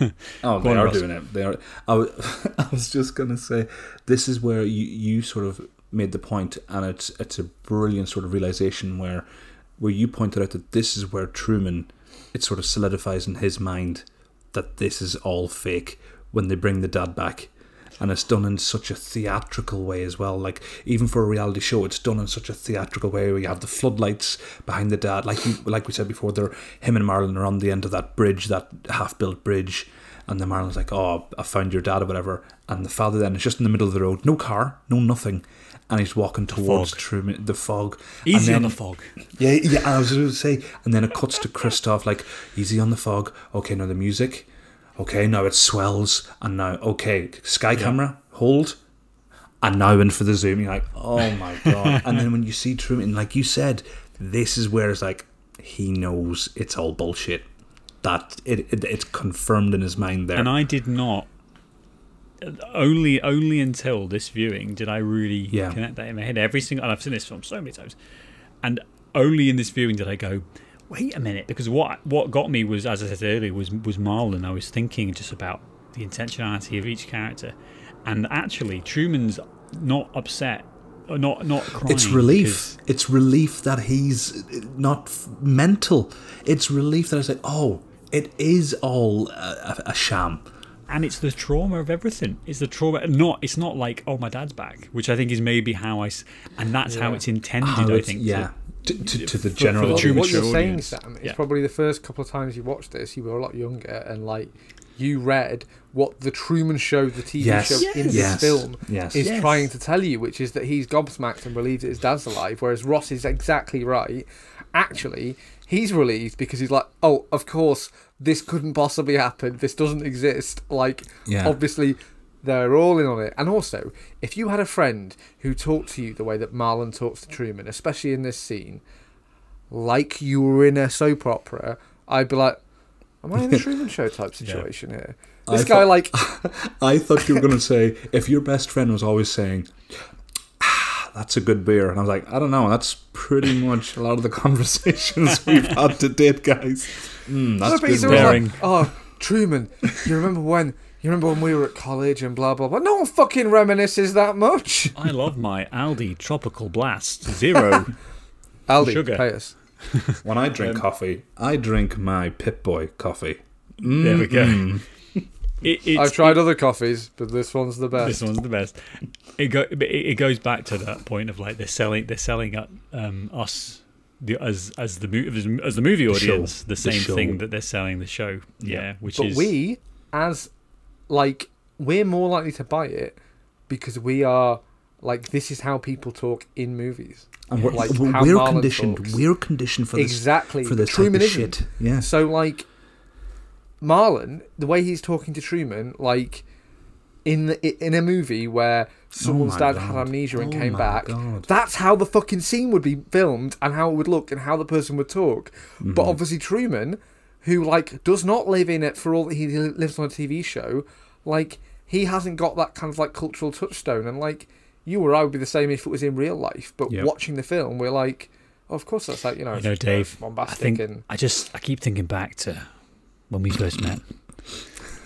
Oh, they on, are Ross. doing it. They are. I was, I was just gonna say, this is where you you sort of made the point, and it's it's a brilliant sort of realization where where you pointed out that this is where Truman, it sort of solidifies in his mind that this is all fake when they bring the dad back. And it's done in such a theatrical way as well. Like even for a reality show, it's done in such a theatrical way where you have the floodlights behind the dad, like you, like we said before. They're him and Marlon are on the end of that bridge, that half-built bridge, and then Marlon's like, "Oh, I found your dad or whatever," and the father then is just in the middle of the road, no car, no nothing, and he's walking towards fog. Truman, the fog. easy on the fog yeah, yeah. I was going to say, and then it cuts to Christof, like easy on the fog. Okay, now the music. Okay, now it swells, and now okay, sky camera, hold, and now in for the zoom. You're like, oh my god! and then when you see Truman, like you said, this is where it's like he knows it's all bullshit. That it, it it's confirmed in his mind there. and I did not. Only, only until this viewing did I really Yeah. connect that in my head. Every single, and I've seen this film so many times, and only in this viewing did I go, "Wait a minute," because what what got me was, as I said earlier, was was Marlon. I was thinking just about the intentionality of each character, and actually Truman's not upset, uh, not not crying. It's relief. because- It's relief that he's not f- mental. It's relief that it's like, oh, it is all a, a, sham. and it's the trauma of everything. It's the trauma. Not. It's not like oh my dad's back, which I think is maybe how I. And that's how it's intended. How I it's- think. yeah, to, to, to, to the For- for general the What, audience. what you're mature saying. Sam, is Yeah. probably the first couple of times you watched this, you were a lot younger, and like you read what the Truman Show, the TV Yes. show in this Yes. film, Yes. is Yes. trying to tell you, which is that he's gobsmacked and believes that his dad's alive, whereas Ross is exactly right. Actually, he's relieved because he's like, oh, of course, this couldn't possibly happen. This doesn't exist. Like, Yeah. obviously, they're all in on it. And also, if you had a friend who talked to you the way that Marlon talks to Truman, especially in this scene, like you were in a soap opera, I'd be like, am I in a Truman Show type situation here? This I guy, thought- like, I thought you were going to say if your best friend was always saying, ah, "That's a good beer," and I was like, I don't know. That's pretty much a lot of the conversations we've had to date, guys. Mm, that's No, good beer. like, oh, Truman, you remember when? You remember when we were at college and blah blah blah. No one fucking reminisces that much. I love my Aldi Tropical Blast Zero. Aldi, Sugar. pay us. When I drink Um, coffee, I drink my Pip Boy coffee. Mm, There we go. mm. It, it's, I've tried other coffees, but this one's the best. This one's the best. It go it, it goes back to that point of like they're selling they're selling up um, us the as as the movie as the movie audience the The same show. thing that they're selling the show. Yeah, Yeah. which but is we, as like, we're more likely to buy it because we are like this is how people talk in movies. And we're, Like we're, we're conditioned. talks. We're conditioned for this exactly. for this Truman type of shit. Yeah. So like Marlon, the way he's talking to Truman, like in the, in a movie where someone's Oh dad had amnesia and Oh came back, God. that's how the fucking scene would be filmed and how it would look and how the person would talk. Mm-hmm. But obviously Truman, who like does not live in it for all that he lives on a TV show, like he hasn't got that kind of like cultural touchstone and like you or I would be the same if it was in real life. But Yep. watching the film, we're like, oh, of course that's like you know, you know, it's, uh, Dave. I think and I just I keep thinking back to when we first met,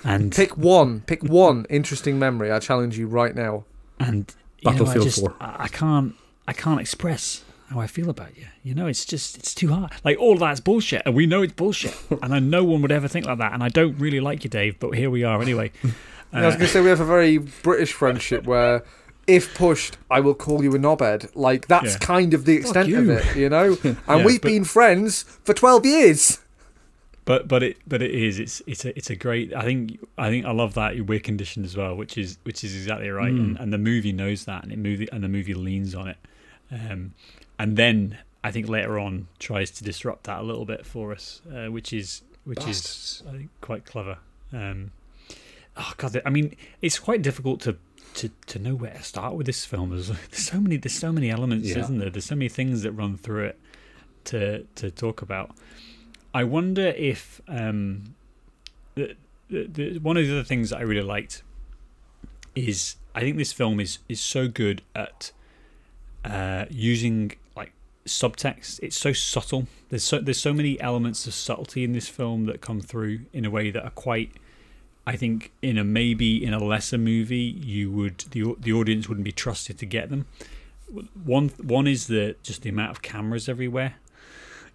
and Pick one. Pick one interesting memory. I challenge you right now. and you know, I Battlefield just 4. I, I can't I can't express how I feel about you. You know, it's just it's too hard. Like all of that's bullshit, and we know it's bullshit, and I know one would ever think like that. And I don't really like you, Dave, but here we are anyway. I was Uh, going to say we have a very British friendship where, if pushed, I will call you a knobhead. Like that's Yeah. kind of the extent of it, you know. And Yeah, we've but- been friends for twelve years. but but it but it is it's it's a it's a great I think I think I love that we're conditioned as well which is which is exactly right and, and the movie knows that and it movie and the movie leans on it um and then I think later on tries to disrupt that a little bit for us uh, which is which Bastards. is I think quite clever um oh god I mean it's quite difficult to to, to know where to start with this film there's, there's so many there's so many elements Yeah. isn't there there's so many things that run through it to to talk about I wonder if um, the, the, the, one of the other things that I really liked is I think this film is is so good at uh, using subtext. It's so subtle. There's so there's so many elements of subtlety in this film that come through in a way that are quite. I think in a maybe in a lesser movie you would the the audience wouldn't be trusted to get them. One one is the just the amount of cameras everywhere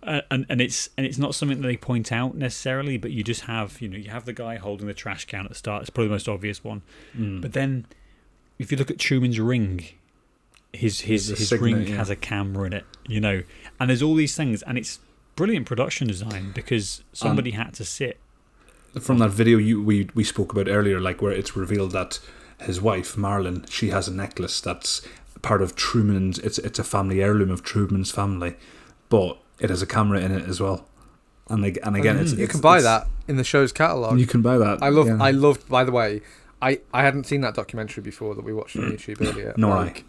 uh, and and it's and it's not something that they point out necessarily, but you just have you know you have the guy holding the trash can at the start. It's probably the most obvious one. Mm. But then, if you look at Truman's ring, his his his signet, ring yeah. has a camera in it, you know, and there's all these things, and it's brilliant production design because somebody had to sit. from that video you we we spoke about earlier, like where it's revealed that his wife Marilyn, she has a necklace that's part of Truman's. It's it's a family heirloom of Truman's family, but it has a camera in it as well. And like, and again, it's mm. you it's- can buy it's- that in the show's catalog. You can buy that. I love. yeah. I loved. By the way, I I hadn't seen that documentary before that we watched on mm. YouTube earlier. Nor I.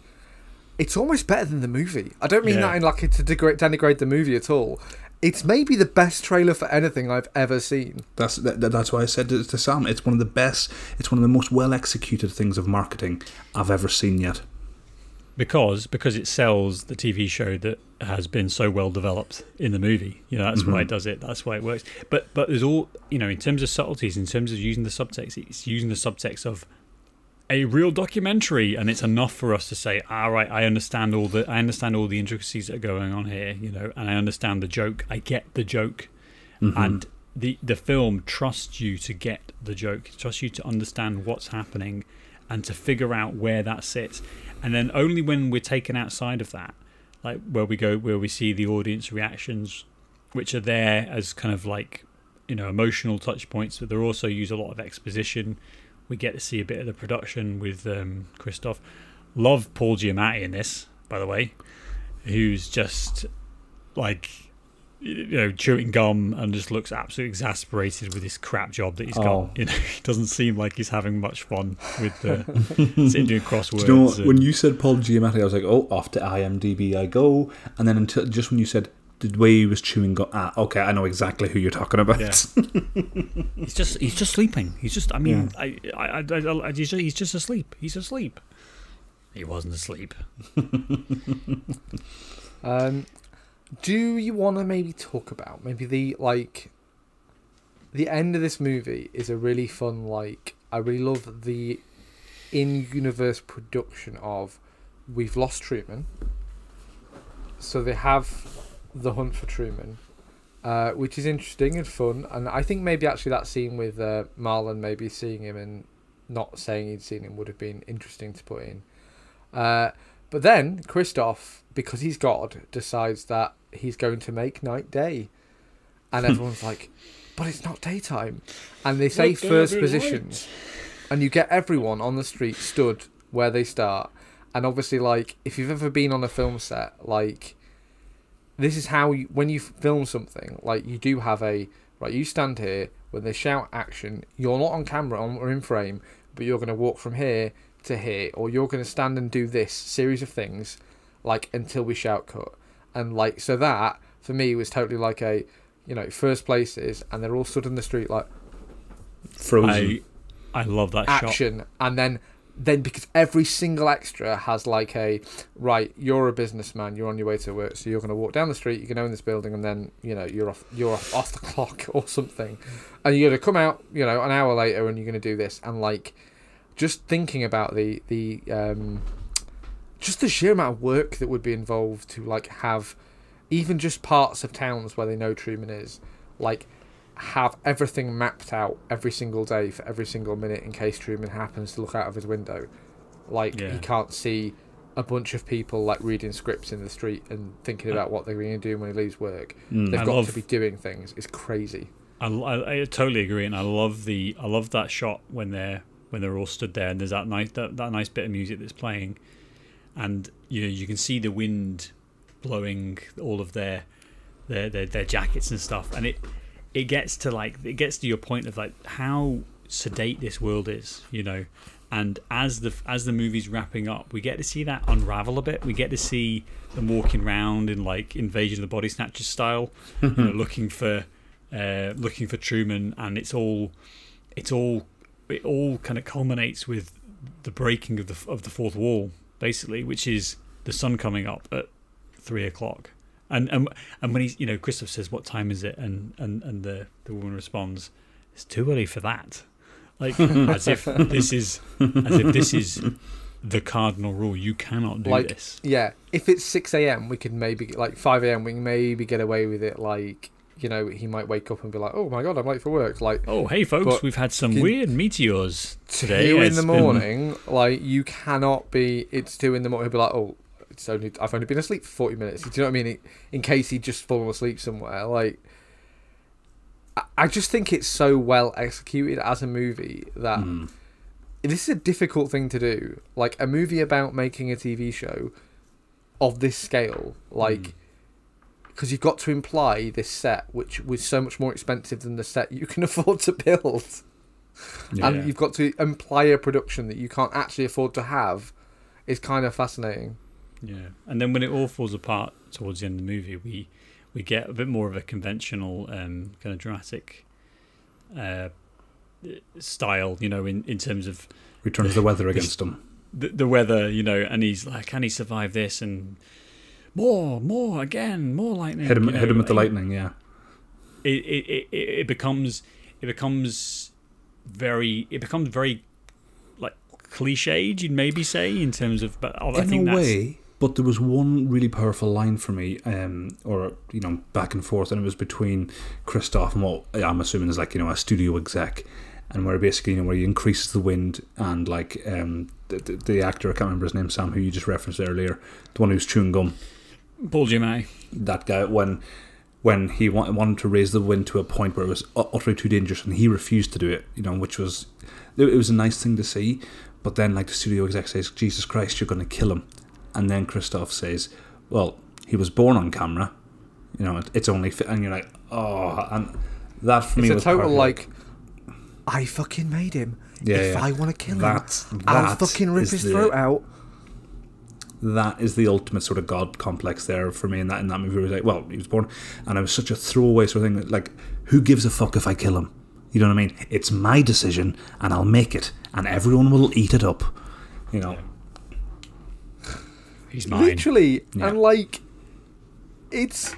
like, It's almost better than the movie. I don't mean Yeah. that in like to degrade, denigrate the movie at all. It's maybe the best trailer for anything I've ever seen. That's that, that- that's why I said to, to Sam. It's one of the best. It's one of the most well executed things of marketing I've ever seen yet. because because it sells the TV show that has been so well developed in the movie. You know, that's why mm-hmm. it does it. That's why it works. But but there's all you know in terms of subtleties, in terms of using the subtext. It's using the subtext of a real documentary, and it's enough for us to say, all right, I understand all the I understand all the intricacies that are going on here. You know, and I understand the joke. I get the joke, mm-hmm. and the the film trusts you to get the joke, trusts you to understand what's happening, and to figure out where that sits. And then only when we're taken outside of that like where we go where we see the audience reactions, which are there as kind of like you know emotional touch points, but they're also use a lot of exposition. We get to see a bit of the production with um, Christof. Love Paul Giamatti in this, by the way, who's just like you know chewing gum and just looks absolutely exasperated with this crap job that he's Oh. got. You know, he doesn't seem like he's having much fun with the sitting doing crosswords. Do you know what, and- when you said Paul Giamatti, I was like, oh, off to IMDb I go. And then until just when you said the way he was chewing gum, ah, okay, I know exactly who you're talking about. Yeah. he's just he's just sleeping. He's just I mean I, I, I, I, I he's, just, he's just asleep. He's asleep. He wasn't asleep. Um, do you want to maybe talk about maybe the like the end of this movie is a really fun like I really love the in-universe production of we've lost treatment. so they have the hunt for Truman, uh, which is interesting and fun, and I think maybe actually that scene with uh, Marlon maybe seeing him and not saying he'd seen him would have been interesting to put in. Uh, but then Christof, because he's God, decides that he's going to make night day, and everyone's like, "But it's not daytime," and they say first positions, and you get everyone on the street stood where they start, and obviously, like if you've ever been on a film set, like this is how you when you film something, like you do have a right. You stand here when they shout action. You're not on camera or in frame, but you're going to walk from here to here, or you're going to stand and do this series of things, like until we shout cut, and like so that for me was totally like a, you know, first places, and they're all stood in the street like Frozen. I I love that shot. action, and then then because every single extra has like a right, you're a businessman, you're on your way to work, so you're going to walk down the street, going to own this building, and then you know you're off, you're off, off the clock or something, and you're going to come out, you know, an hour later, and you're going to do this, and like just thinking about the the um, just the sheer amount of work that would be involved to like have even just parts of towns where they know Truman is, like have everything mapped out every single day for every single minute in case Truman happens to look out of his window. Like Yeah. he can't see a bunch of people like reading scripts in the street and thinking about what they're going to do when he leaves work. Mm. They've I got love- to be doing things. It's crazy. I, I, I totally agree, and I love the I love that shot when they're when they're all stood there, and there's that nice that, that nice bit of music that's playing, and you know you can see the wind blowing all of their their their, their jackets and stuff, and it it gets to like it gets to your point of like how sedate this world is, you know. And as the as the movie's wrapping up, we get to see that unravel a bit. We get to see them walking around in like Invasion of the Body Snatchers style, you know, looking for uh, looking for Truman, and it's all it's all it all kind of culminates with the breaking of the of the fourth wall, basically, which is the sun coming up at three o'clock. And and and when he's you know Christof says what time is it, and and and the the woman responds, it's too early for that, like as if this is as if this is the cardinal rule. You cannot do Like- this. Yeah, if it's six a.m., we could maybe like five a.m. We can maybe get away with it. Like you know, he might wake up and be like, "Oh my god, I'm late for work." Like Oh hey folks, we've had some weird meteors today. two in the been- morning, like you cannot be. It's two in the morning. He'll be like, "Oh, it's only I've only been asleep for forty minutes." Do you know what I mean? In case he'd just fallen asleep somewhere, like. I- I just think it's so well executed as a movie that Mm. this is a difficult thing to do. Like a movie about making a TV show of this scale, like because you've got to imply this set, which was so much more expensive than the set you can afford to build, Yeah. and you've got to imply a production that you can't actually afford to have. Is kind of fascinating. Yeah, and then when it all falls apart towards the end of the movie, we we get a bit more of a conventional um, kind of dramatic uh, style, you know, in, in terms of Returns the weather against him. the, the weather, you know, and he's like, can he survive this? And more, more again, more lightning. Hit him, know, hit him with the lightning. Yeah. It, it, it, it becomes it becomes very it becomes very like cliched, you'd maybe say, in terms of. But I in think a that's way, but there was one really powerful line for me, um, or you know, back and forth, and it was between Christof and what I'm assuming is like you know a studio exec, and where basically you know where he increases the wind and like um, the, the, the actor I can't remember his name Sam who you just referenced earlier, the one who's chewing gum. Paul Giamatti. that guy when when he wa- wanted to raise the wind to a point where it was utterly too dangerous and he refused to do it you know which was it it was a nice thing to see but then like the studio exec says jesus christ you're going to kill him and then christof says well he was born on camera you know it, it's only fi-, and you're like oh and that for me It's a was total perfect. like, I fucking made him. Yeah, if yeah. I want to kill him, That's- I'll fucking rip his the- throat out. that is the ultimate sort of god complex there for me in that in that movie. Where it was like, well, he was born, and it was such a throwaway sort of thing. Like, who gives a fuck if I kill him? You know what I mean? It's my decision, and I'll make it, and everyone will eat it up. You know, He's mine. Literally, Yeah. and like, it's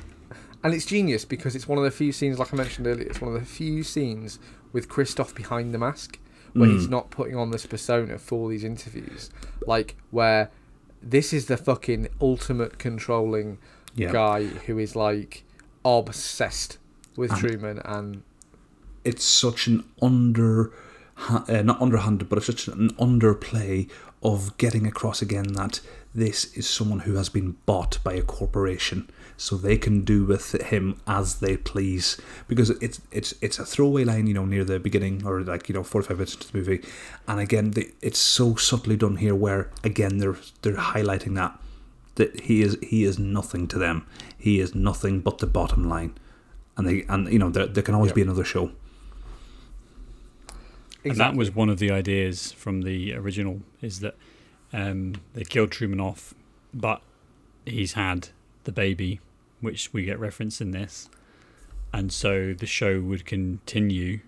and it's genius because it's one of the few scenes, like I mentioned earlier, it's one of the few scenes with Christof behind the mask where he's Mm. not putting on this persona for these interviews, like where this is the fucking ultimate controlling Yeah. guy who is like obsessed with And- Truman and it's such an under, uh, not underhanded, but it's such an underplay of getting across again that this is someone who has been bought by a corporation, so they can do with him as they please. Because it's it's it's a throwaway line, you know, near the beginning or like you know forty five minutes into the movie, and again, the, it's so subtly done here, where again they're they're highlighting that that he is he is nothing to them. He is nothing but the bottom line, and they and you know there, there can always Yeah. be another show. And that was one of the ideas from the original is that um, they killed Truman off, but he's had the baby, which we get referenced in this, and so the show would continue.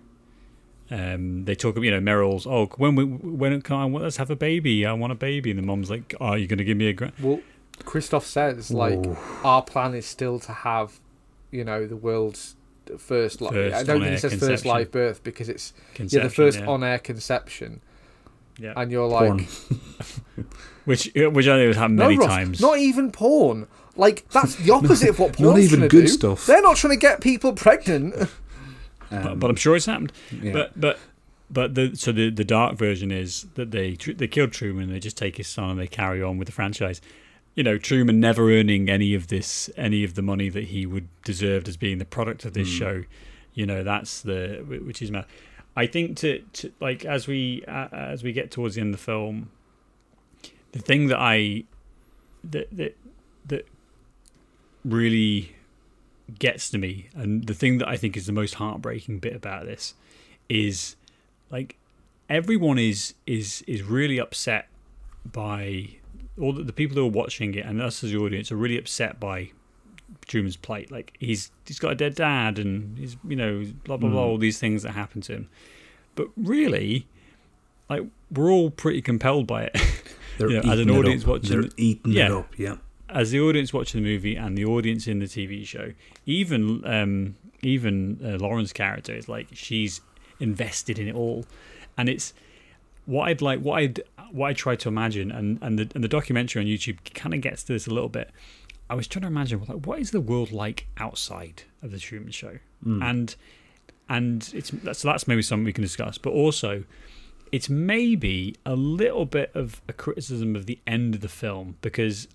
Um, they talk, you know, Meryl's. Oh, when we, when can I? Let's have a baby. I want a baby, and the mom's like, "Oh, you're gonna give me a gra-? Well, Christof says like Ooh. our plan is still to have, you know, the world's first. Li- First I don't think on-air he says first live birth because it's yeah the first yeah. on-air conception, Yeah. and you're like, Porn. which which I know has happened no, many Ross, times. not even porn. Like that's the opposite of what porn's Not even trying good to do. stuff. They're not trying to get people pregnant. but, Um, but I'm sure it's happened. yeah. But but but the so the the dark version is that they they killed Truman. They just take his son and they carry on with the franchise. You know, Truman never earning any of this, any of the money that he would deserved as being the product of this Mm. show. You know, that's the which is mad. I think to, to like as we uh, as we get towards the end of the film, the thing that I that that that really gets to me, and the thing that I think is the most heartbreaking bit about this is like everyone is is is really upset by all the, the people who are watching it and us as the audience are really upset by Truman's plight. Like he's he's got a dead dad and he's you know blah blah blah Mm. all these things that happen to him. But really, like we're all pretty compelled by it. They're you know, as an audience watching they're the- eating it up. Yeah. as the audience watching the movie and the audience in the TV show, even um, even uh, Lauren's character is like she's invested in it all, and it's what I'd like what I'd what I try to imagine, and and the and the documentary on YouTube kind of gets to this a little bit. I was trying to imagine like what is the world like outside of the Truman Show, Mm. and and it's so that's maybe something we can discuss, but also it's maybe a little bit of a criticism of the end of the film because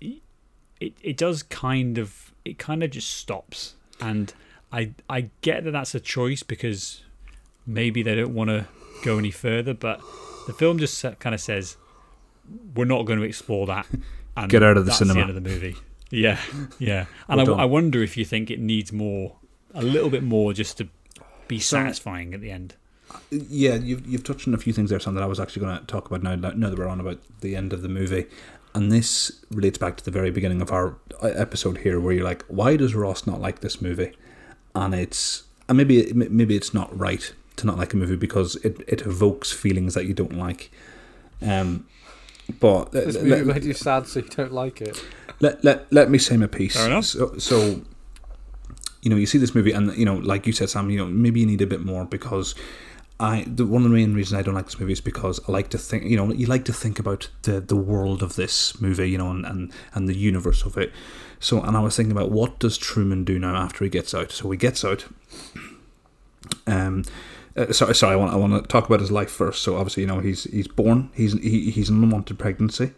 it it does kind of it kind of just stops and I I get that that's a choice because maybe they don't want to go any further but the film just kind of says we're not going to explore that and Get out of the that's cinema. the end of the movie yeah yeah and Well I. I wonder if you think it needs more a little bit more just to be So- satisfying at the end Yeah, you've you've touched on a few things there, Sam, that I was actually going to talk about now. Now that we're on about the end of the movie, and this relates back to the very beginning of our uh, episode here, where you're like, why does Ross not like this movie? And it's and maybe maybe it's not right to not like a movie because it, it evokes feelings that you don't like. Um, but this movie let, made you sad, so you don't like it. Let, let, let me say my piece. Fair enough. So, so, you know, you see this movie, and you know, like you said, Sam, you know, maybe you need a bit more because I the one of the main reasons I don't like this movie is because I like to think, you know, you like to think about the the world of this movie, you know, and and, and the universe of it. So, and I was thinking about what does Truman do now after he gets out? So he gets out. Um, uh, sorry, sorry. I want I want to talk about his life first. So obviously, you know, he's he's born. He's he, he's an unwanted pregnancy.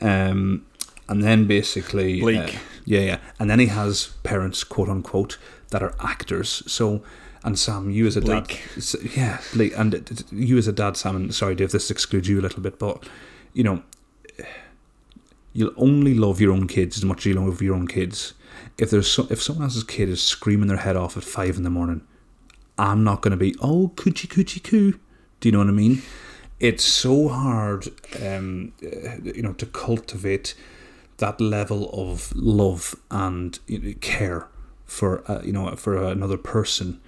Um, and then basically Bleak. uh, yeah, yeah, and then he has parents, quote unquote, that are actors. So, and Sam, you as a Bleak. dad, yeah, Bleak, and it- you as a dad, Sam, and sorry, Dave, this excludes you a little bit, but you know, you'll only love your own kids as much as you love your own kids. If there's so, if someone else's kid is screaming their head off at five in the morning, I'm not going to be oh coochie coochie coo. Do you know what I mean? It's so hard, um, uh, you know, to cultivate that level of love and you know, care for uh, you know for another person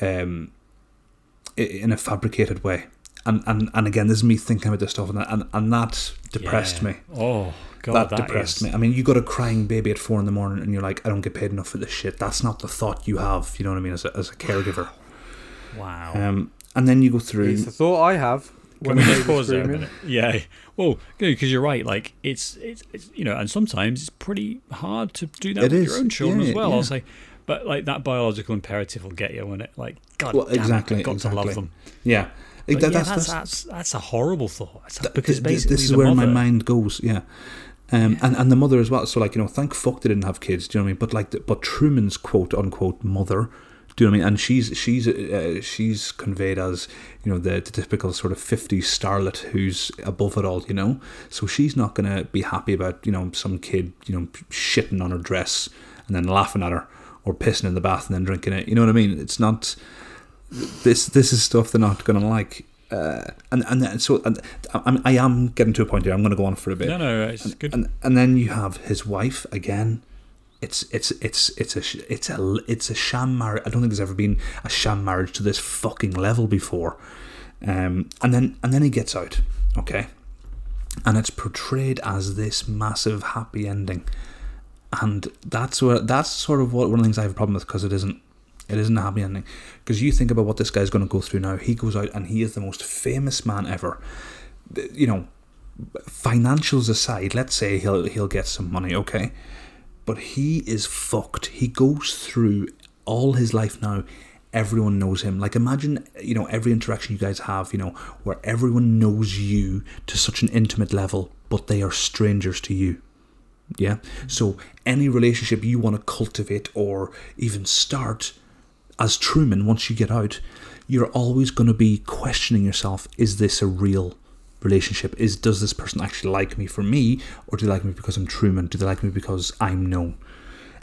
um, in a fabricated way. And, and and again, this is me thinking about this stuff, and and, and that depressed Yeah. me. Oh god, that, that depressed is- me. I mean, you got a crying baby at four in the morning, and you're like, I don't get paid enough for this shit. That's not the thought you have. You know what I mean? As a, as a caregiver. Wow. Um, and then you go through. It's the thought I have. Can when we just pause there a minute? Yeah. Well, because you're right. Like it's, it's it's you know, and sometimes it's pretty hard to do that It with is, your own children yeah, as well. yeah. I'll say, but like that biological imperative will get you, won't it? Like God, Well, damn it, exactly, I've got to love them. yeah. That- yeah, that's, that's, that's, that's a horrible thought. It's Th- because basically this is where mother, my mind goes. Yeah. Um, and and the mother as well. So like you know, thank fuck they didn't have kids. Do you know what I mean? But like, the, but Truman's quote unquote mother. Do you know what I mean? And she's she's uh, she's conveyed as you know the, the typical sort of 50s starlet who's above it all. You know, so she's not gonna be happy about you know some kid you know shitting on her dress and then laughing at her or pissing in the bath and then drinking it. You know what I mean? It's not this this is stuff they're not going to like. Uh, and and so and I, I am getting to a point here. I'm going to go on for a bit. No, no, it's good. And and then you have his wife again. It's it's it's it's a it's a it's a sham marriage. I don't think there's ever been a sham marriage to this fucking level before. Um, and then and then he gets out, okay, and it's portrayed as this massive happy ending, and that's what that's sort of what one of the things I have a problem with because it isn't it isn't a happy ending because you think about what this guy's going to go through now. He goes out and he is the most famous man ever. You know, financials aside, let's say he'll he'll get some money, okay, but he is fucked. He goes through all his life now. Everyone knows him. Like imagine, you know, every interaction you guys have, you know, where everyone knows you to such an intimate level, but they are strangers to you. Yeah. So any relationship you want to cultivate or even start as Truman, once you get out, you're always going to be questioning yourself: Is this a real relationship? Is does this person actually like me for me, or do they like me because I'm Truman? Do they like me because I'm known?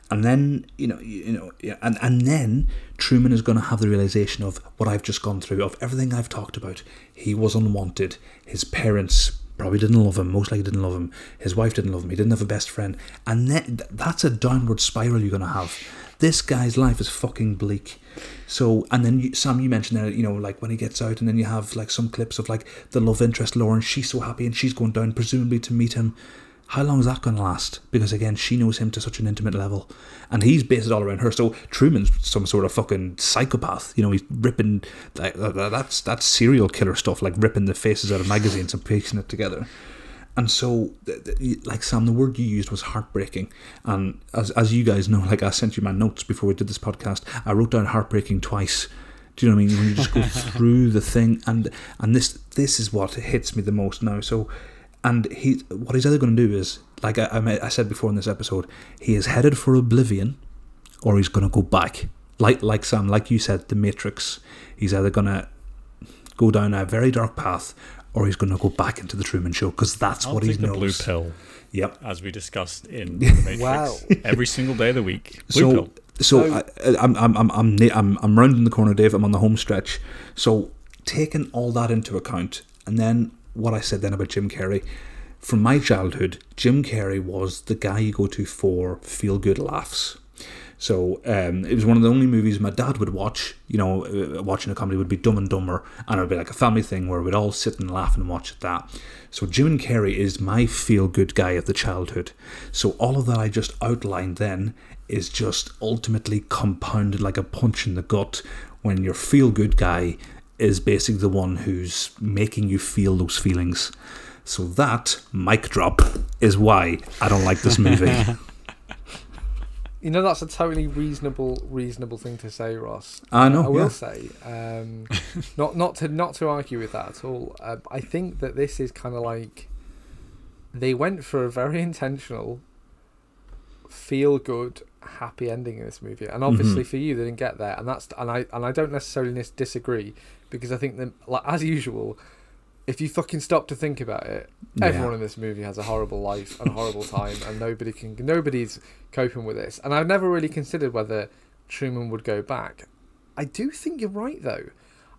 And then you know, you know, and and then Truman is going to have the realization of what I've just gone through, of everything I've talked about. He was unwanted. His parents probably didn't love him. Most likely didn't love him. His wife didn't love him. He didn't have a best friend. And then that's a downward spiral you're going to have. This guy's life is fucking bleak. So, and then you, Sam, you mentioned there, you know, like when he gets out, and then you have like some clips of like the love interest, Lauren. She's so happy, and she's going down, presumably to meet him. How long is that going to last? Because again, she knows him to such an intimate level, and he's based it all around her. So Truman's some sort of fucking psychopath. You know, he's ripping like that- that- that's that's serial killer stuff, like ripping the faces out of magazines and piecing it together. And so, like Sam, the word you used was heartbreaking. And as as you guys know, like I sent you my notes before we did this podcast, I wrote down heartbreaking twice. Do you know what I mean? When you just go through the thing, and and this this is what hits me the most now. So, and he what he's either going to do is like I, I I said before in this episode, he is headed for oblivion, or he's going to go back. Like like Sam, like you said, the Matrix. He's either going to go down a very dark path, or he's going to go back into the Truman Show because that's I'll what he take the knows. blue pill, Yep. as we discussed in the Matrix, Wow. every single day of the week. Blue So, pill. so So- I, I'm, I'm, I'm, I'm, I'm, I'm rounding the corner, Dave. I'm on the home stretch. So, taking all that into account, and then what I said then about Jim Carrey, from my childhood, Jim Carrey was the guy you go to for feel good laughs. So um, it was one of the only movies my dad would watch. You know, uh, watching a comedy would be Dumb and Dumber, and it would be like a family thing where we'd all sit and laugh and watch that. So Jim and Carrey is my feel good guy of the childhood. So all of that I just outlined then is just ultimately compounded like a punch in the gut when your feel good guy is basically the one who's making you feel those feelings. So that mic drop is why I don't like this movie. You know, that's a totally reasonable, reasonable thing to say, Ross. I know, I will yeah. say, um, not not to not to argue with that at all. Uh, I think that this is kind of like they went for a very intentional, feel good, happy ending in this movie, and obviously for you they didn't get there, and that's and I and I don't necessarily disagree because I think that like as usual, if you fucking stop to think about it, Yeah. everyone in this movie has a horrible life and a horrible time, and nobody can nobody's coping with this. And I've never really considered whether Truman would go back. I do think you're right though.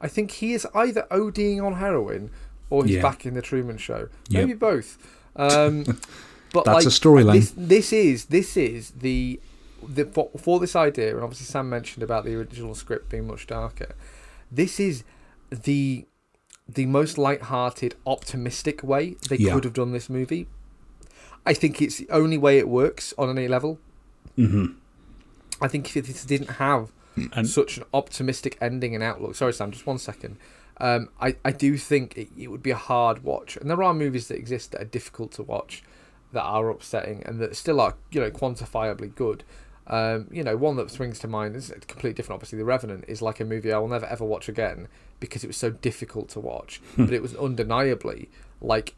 I think he is either ODing on heroin or he's Yeah. back in the Truman Show. Yep. Maybe both. Um, but That's like, a storyline. This, this is this is the the for, for this idea, and obviously Sam mentioned about the original script being much darker. This is the the most light-hearted, optimistic way they Yeah. could have done this movie. I think it's the only way it works on any level. hmm I think if this didn't have And such an optimistic ending and outlook. Sorry, Sam, just one second. Um, I, I do think it, it would be a hard watch, and there are movies that exist that are difficult to watch, that are upsetting, and that still are you know quantifiably good. Um, you know, one that springs to mind is completely different. Obviously, The Revenant is like a movie I will never ever watch again because it was so difficult to watch, but it was undeniably like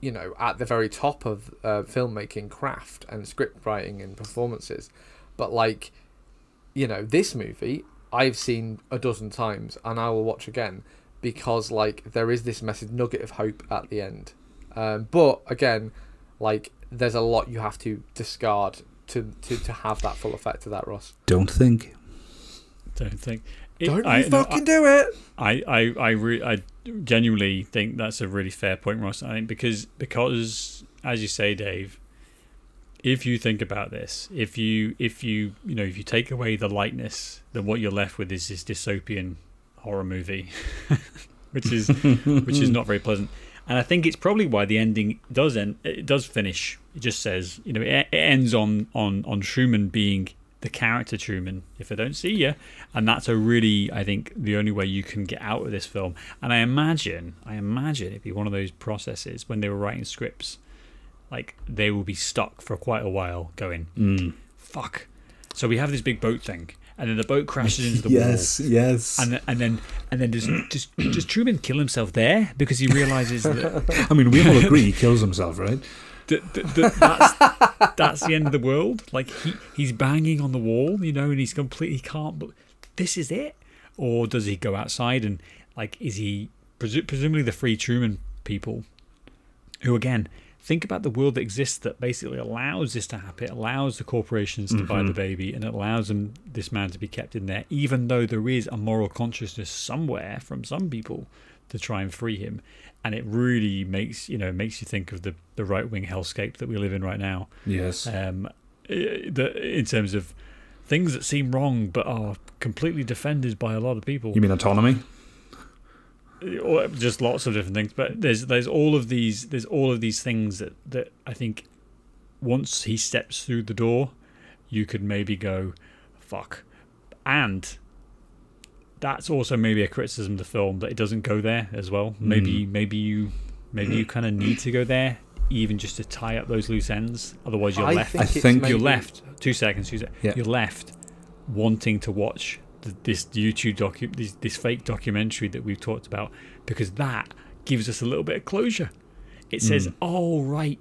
you know at the very top of uh, filmmaking craft and script writing and performances. But like you know, this movie I've seen a dozen times and I will watch again because like there is this message nugget of hope at the end. Um, but again, like there's a lot you have to discard to, to, to have that full effect of that, Ross. Don't think. don't think. it- Don't I, you no, fucking do it! I, I, I, re- I genuinely think that's a really fair point, Ross. I think because because as you say, Dave, if you think about this, if you if you you know if you take away the lightness, then what you're left with is this dystopian horror movie, which is which is not very pleasant. And I think it's probably why the ending does end. It does finish. It just says, you know, it, it ends on on on Truman being the character Truman. If I don't see you, and that's a really, I think, the only way you can get out of this film. And I imagine, I imagine it'd be one of those processes when they were writing scripts, like they will be stuck for quite a while, going, Mm. "Fuck." So we have this big boat thing, and then the boat crashes into the wall. yes, yes. And then, and then, and then does, does does Truman kill himself there because he realizes that I mean, we all agree he kills himself, right? that, that, that that's that's the end of the world. Like he he's banging on the wall, you know, and he's completely can't. But this is it, or does he go outside and like is he presu- presumably the free Truman people, who again think about the world that exists that basically allows this to happen. It allows the corporations to buy the baby, and it allows them this man to be kept in there, even though there is a moral consciousness somewhere from some people to try and free him and it really makes you know makes you think of the the right wing hellscape that we live in right now. Yes. Um, the, in terms of things that seem wrong but are completely defended by a lot of people, you mean autonomy? Or just lots of different things. But there's there's all of these there's all of these things that that I think once he steps through the door, you could maybe go, fuck, and. That's also maybe a criticism of the film that it doesn't go there as well. Maybe mm. maybe you maybe you kind of need to go there even just to tie up those loose ends. Otherwise, you're I left. think, I think- you're maybe- left. Two seconds. Two sec- Yeah. You're left wanting to watch th- this YouTube docu this, this fake documentary that we've talked about because that gives us a little bit of closure. It says, Mm. "Oh right,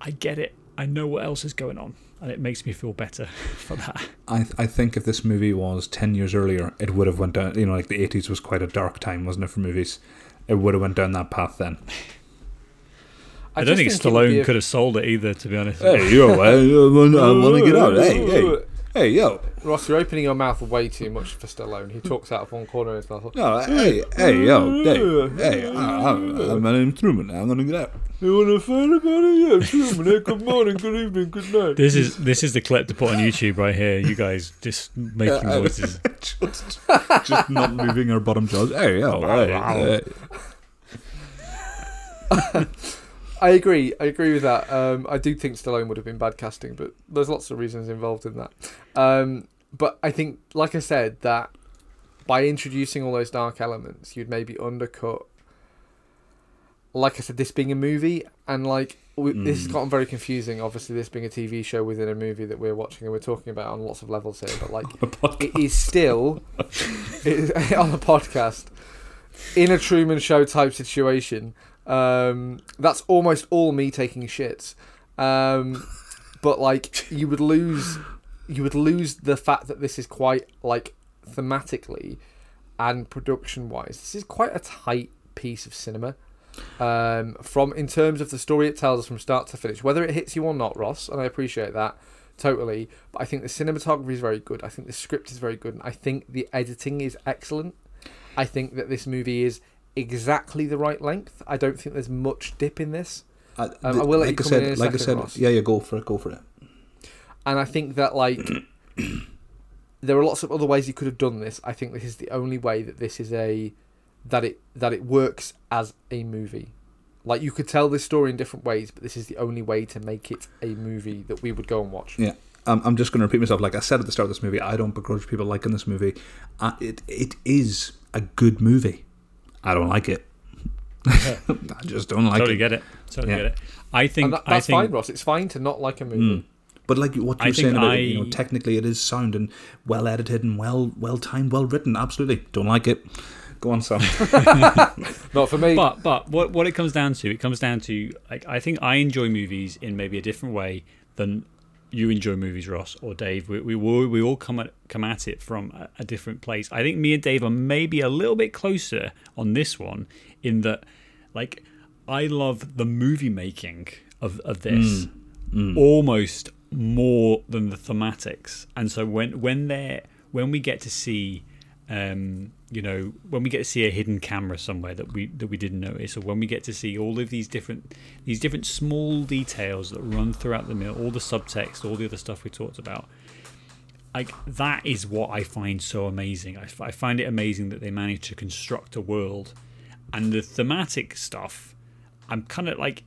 I get it. I know what else is going on," and it makes me feel better for that. I I think if this movie was ten years earlier, it would have went down. You know, like the eighties was quite a dark time, wasn't it, for movies? It would have went down that path then. I, don't just think it would be Stallone a- could have sold it either. To be honest, Hey you're yo, I, want to get out. Hey, hey, hey yo. Ross, you're opening your mouth way too much for Stallone. He talks out of one corner of his mouth. No, hey, hey yo, hey, hey. I, I, my name's Truman. I'm gonna get out. You want to find about it? Yeah, Truman. Good morning, good evening, good night. this is this is the clip to put on YouTube right here. You guys just making Uh, noises. just, just not moving our bottom jaws. Hey yo, hey, hey. I agree. I agree with that. Um, I do think Stallone would have been bad casting, but there's lots of reasons involved in that. Um, but I think, like I said, that by introducing all those dark elements, you'd maybe undercut. Like I said, this being a movie, and like we, this has Mm. gotten very confusing. Obviously, this being a TV show within a movie that we're watching and we're talking about on lots of levels here. But like, it is still it is, on a podcast in a Truman Show type situation. Um, that's almost all me taking shits. Um, but like you would lose, you would lose the fact that this is quite like thematically and production wise. This is quite a tight piece of cinema. Um, from in terms of the story it tells us from start to finish, whether it hits you or not, Ross, and I appreciate that totally. But I think the cinematography is very good. I think the script is very good, and I think the editing is excellent. I think that this movie is exactly the right length. I don't think there's much dip in this, Uh, Um, the- I will like I said, like I said, Ross. yeah, yeah, go for it, go for it. and I think that like there are lots of other ways you could have done this. I think this is the only way that this is a that it that it works as a movie. Like you could tell this story in different ways, but this is the only way to make it a movie that we would go and watch. Yeah. Um, I'm just going to repeat myself. Like I said at the start of this movie, I don't begrudge people liking this movie. Uh, it it is a good movie. I don't like it. I just don't like totally it. Totally get it. Totally Yeah. get it. I think. And that, I that's think. fine, Ross. It's fine to not like a movie. Mm. But like what you're saying about it, you know, technically it is sound and well edited and well well timed, well written. Absolutely, don't like it. Go on, Sam. Not for me. But but what what it comes down to, it comes down to like I think I enjoy movies in maybe a different way than you enjoy movies, Ross or Dave. We we all, we all come at come at it from a, a different place. I think me and Dave are maybe a little bit closer on this one in that like I love the movie making of of this almost more than the thematics. And so when when they when we get to see um, you know, when we get to see a hidden camera somewhere that we that we didn't notice, or when we get to see all of these different these different small details that run throughout the meal, all the subtext, all the other stuff we talked about, like that is what I find so amazing. I find it amazing that they managed to construct a world, and the thematic stuff. I'm kind of like,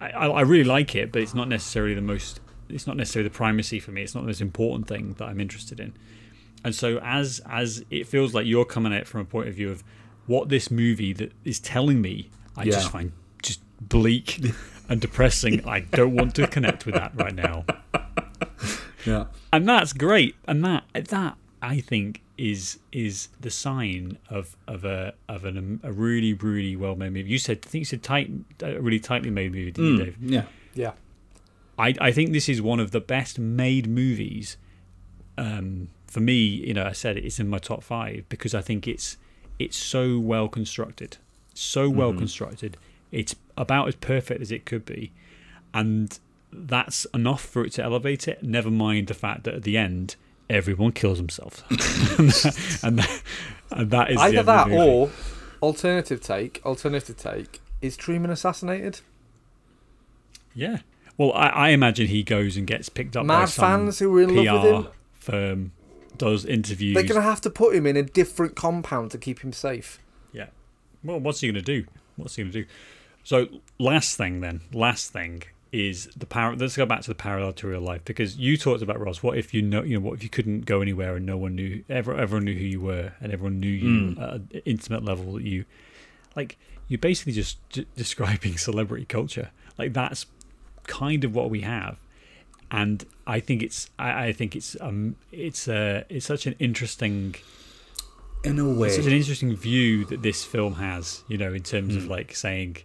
I, I I really like it, but it's not necessarily the most. It's not necessarily the primacy for me. It's not the most important thing that I'm interested in. And so as as it feels like you're coming at it from a point of view of what this movie that is telling me, I Yeah. just find just bleak and depressing. I don't want to connect with that right now. yeah. And that's great. And that that I think is is the sign of of a of an, a really really well made movie. You said I think you said tight, a really tightly made movie, didn't you, Mm, Dave? yeah. yeah. I, I think this is one of the best made movies. Um, for me, you know, I said it's in my top five because I think it's it's so well constructed, so well mm-hmm. constructed. It's about as perfect as it could be, and that's enough for it to elevate it. Never mind the fact that at the end everyone kills themselves, and that, and that is the Either end of the that movie. or alternative take. Alternative take is Truman assassinated. yeah. Well, I, I imagine he goes and gets picked up by some fans who were in PR love with him. firm, does interviews. They're gonna have to put him in a different compound to keep him safe. Yeah. Well, what's he going to do? What's he going to do? So, last thing then, last thing is the power. Let's go back to the parallel to real life because you talked about Ross. What if you know, you know, what if you couldn't go anywhere and no one knew, ever, everyone knew who you were and everyone knew you hmm. at an intimate level that you, like, you're basically just d- describing celebrity culture. Like that's kind of what we have, and I think it's, I, I think it's, um, it's, uh, it's such an interesting In a way. it's such an interesting view that this film has, you know, in terms of like saying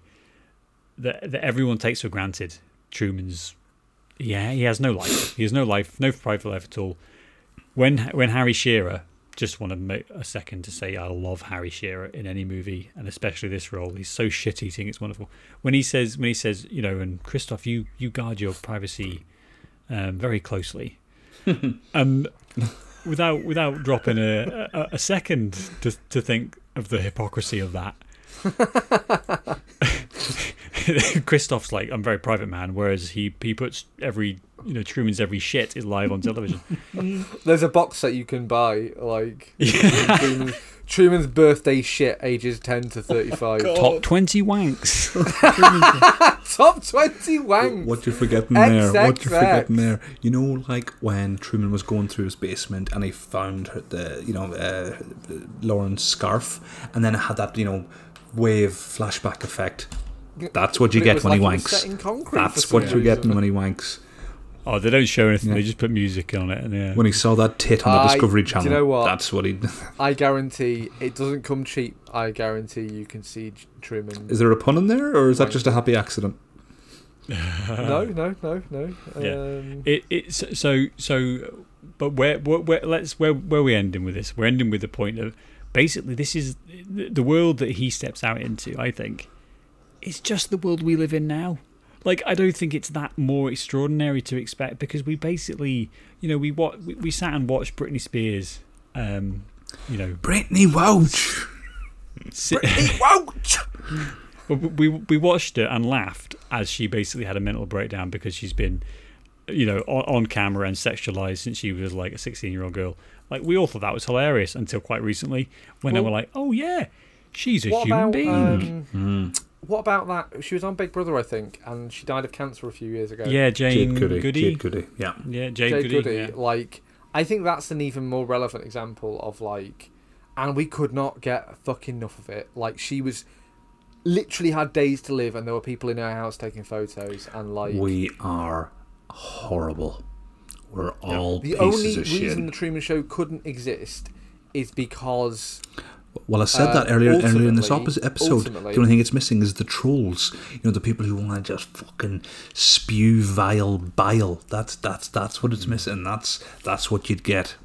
that that everyone takes for granted Truman's. Yeah, he has no life. He has no life, no private life at all. When when Harry Shearer, just want to make a second to say I love Harry Shearer in any movie, and especially this role. He's so shit eating, it's wonderful. When he says when he says, you know, and Christof, you you guard your privacy um, very closely. um, without without dropping a, a, a second to to think of the hypocrisy of that. Christof's like, I'm a very private man, whereas he he puts every you know Truman's every shit is live on television. There's a box that you can buy, like Truman's, Truman's birthday shit, ages ten to thirty-five. Top twenty wanks. Top twenty wank. What you're forgetting there? What you're forgetting there? You know, like when Truman was going through his basement and he found her, the you know uh, Lauren's scarf, and then it had that you know wave flashback effect. That's what you It get when like he it wanks. set in concrete That's what some you're getting when he wanks. Oh, they don't show anything. Yeah. They just put music on it. And yeah. When he saw that tit on the I- Discovery do you Channel, know what? that's what he. I guarantee it doesn't come cheap. I guarantee you can see J- Truman. Is there a pun in there, or is that just a happy accident? no, no, no, no. Yeah. Um, It it's so so, but where, where where let's where where are we ending with this? We're ending with the point of basically this is the the world that he steps out into. I think it's just the world we live in now. Like I don't think it's that more extraordinary to expect because we basically you know we what we, we sat and watched Britney Spears. Um, you know, Britney Welch. Britney Welch. Well, we we watched it and laughed as she basically had a mental breakdown because she's been, you know, on, on camera and sexualized since she was like a sixteen-year-old girl. Like we all thought that was hilarious until quite recently when they were like, "Oh yeah, she's a human about being." um, what about that? She was on Big Brother, I think, and she died of cancer a few years ago. yeah, Jane Jade Goody. Goody. Jade Goody. Yeah. Yeah, Jane, Jade Goody. Goody. yeah. Like, I think that's an even more relevant example of like, and we could not get fucking enough of it. Like, she was literally had days to live, and there were people in her house taking photos, and like, We are horrible. We're all the pieces only of reason shit. the Truman Show couldn't exist is because Well, I said Uh, that earlier earlier in this opposite episode. The only thing it's missing is the trolls. You know, the people who want to just fucking spew vile bile. That's that's that's what it's missing. That's that's what you'd get.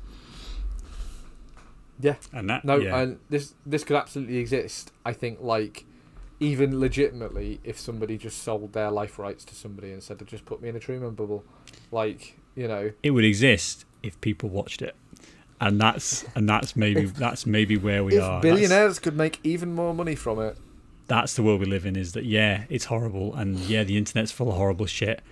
yeah, And that No, yeah. and this this could absolutely exist. I think like even legitimately, if somebody just sold their life rights to somebody and said, "Just put me in a Truman bubble," like you know, it would exist if people watched it, and that's and that's maybe that's maybe where we if are. That's- billionaires could make even more money from it, that's the world we live in is that yeah it's horrible and yeah the internet's full of horrible shit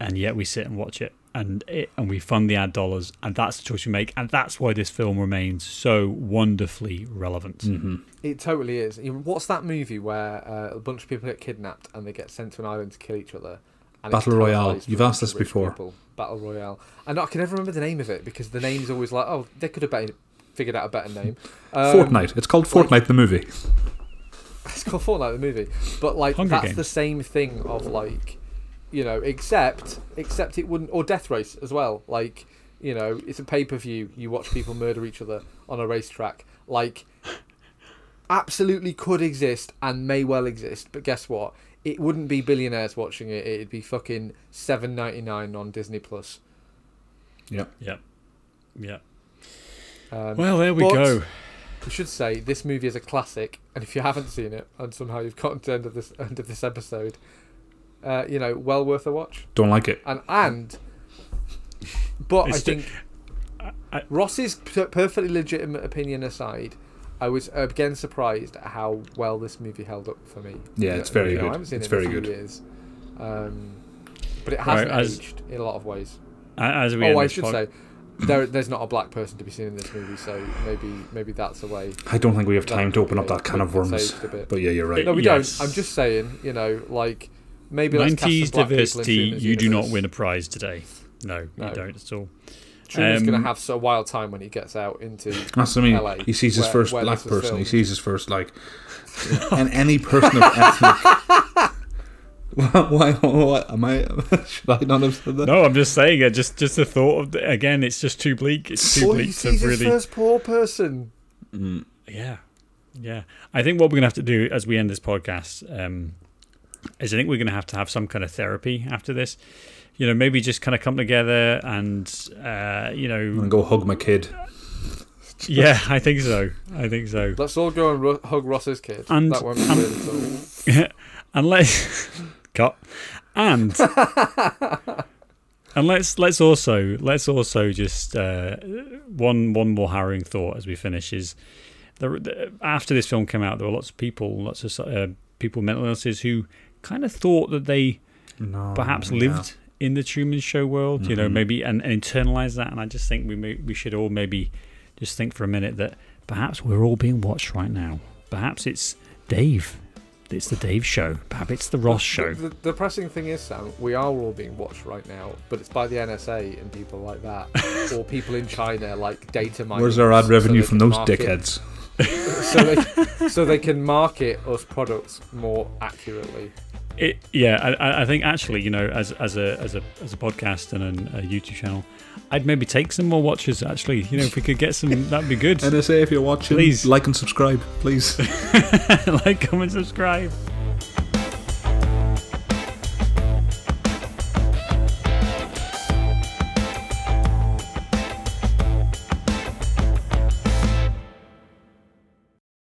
and yet we sit and watch it and it and we fund the ad dollars and that's the choice we make and that's why this film remains so wonderfully relevant Mm-hmm. it totally is. What's that movie where uh, a bunch of people get kidnapped and they get sent to an island to kill each other? And Battle Royale. You've asked this before. people. Battle Royale. And I can never remember the name of it because the name's always like, oh, they could have better, figured out a better name. Um, Fortnite. It's called like- Fortnite the movie. It's called Fortnite the movie, but like Hunger that's the same thing of like, you know, except except it wouldn't or Death Race as well. Like, you know, it's a pay per view. You watch people murder each other on a racetrack. Like, absolutely could exist and may well exist. But guess what? It wouldn't be billionaires watching it. It'd be fucking seven ninety nine on Disney Plus. Yep. yeah yeah Um, well there we but- go We should say this movie is a classic, and if you haven't seen it, and somehow you've gotten to the end of this end of this episode, uh, you know, well worth a watch. Don't like it. And and, but I It's ju- think I- Ross's per- perfectly legitimate opinion aside, I was again surprised at how well this movie held up for me. Yeah, it's very You know, good. I haven't seen It's it in very a few good. Years. Um, but it hasn't as- aged in a lot of ways. As we Oh, I should pod- say. There, there's not a black person to be seen in this movie, so maybe maybe that's a way. I don't think we have time to open up that can of worms. aged a bit. But yeah, you're right. No, we Yes. don't. I'm just saying, you know, like maybe let's cast some 90s black diversity you do not win a prize today no, No. you don't at all Truman's Um, gonna have a wild time when he gets out into. That's what I mean. LA, he sees his where- first where black this was person. He filmed. sees his first like, and any person of ethnic. why, why, why? Am I? Should I not have said that? no i'm just saying it just just the thought of the, again it's just too bleak it's too Or he bleak to sees his really first poor person. Yeah, yeah. I think what we're gonna have to do as we end this podcast um, is I think we're gonna have to have some kind of therapy after this. You know, maybe just kind of come together and uh, you know, gonna go hug my kid. yeah, I think so. I think so. Let's all go and ru- hug Ross's kid. And- that won't be and- weird at all. and let's cut and and let's let's also let's also just uh, one one more harrowing thought as we finish is the, the, after this film came out there were lots of people lots of uh, people with mental illnesses who kind of thought that they No, perhaps yeah. lived in the Truman Show world, you know, Mhm. maybe and, and internalize that. And I just think we may, we should all maybe just think for a minute that perhaps we're all being watched right now. Perhaps it's Dave. It's the Dave show. Perhaps it's the Ross show. The, the depressing thing is, Sam, we are all being watched right now, but it's by the NSA and people like that, or people in China like data mining. Where's our ad revenue they from those market- dickheads? so they so they can market us products more accurately. It, yeah, I- I, think actually, you know, as as a as a as a podcast and a, a YouTube channel, I'd maybe take some more watches. Actually, you know, if we could get some, that'd be good. NSA, if you're watching, Please. like and subscribe, please. like, comment, subscribe.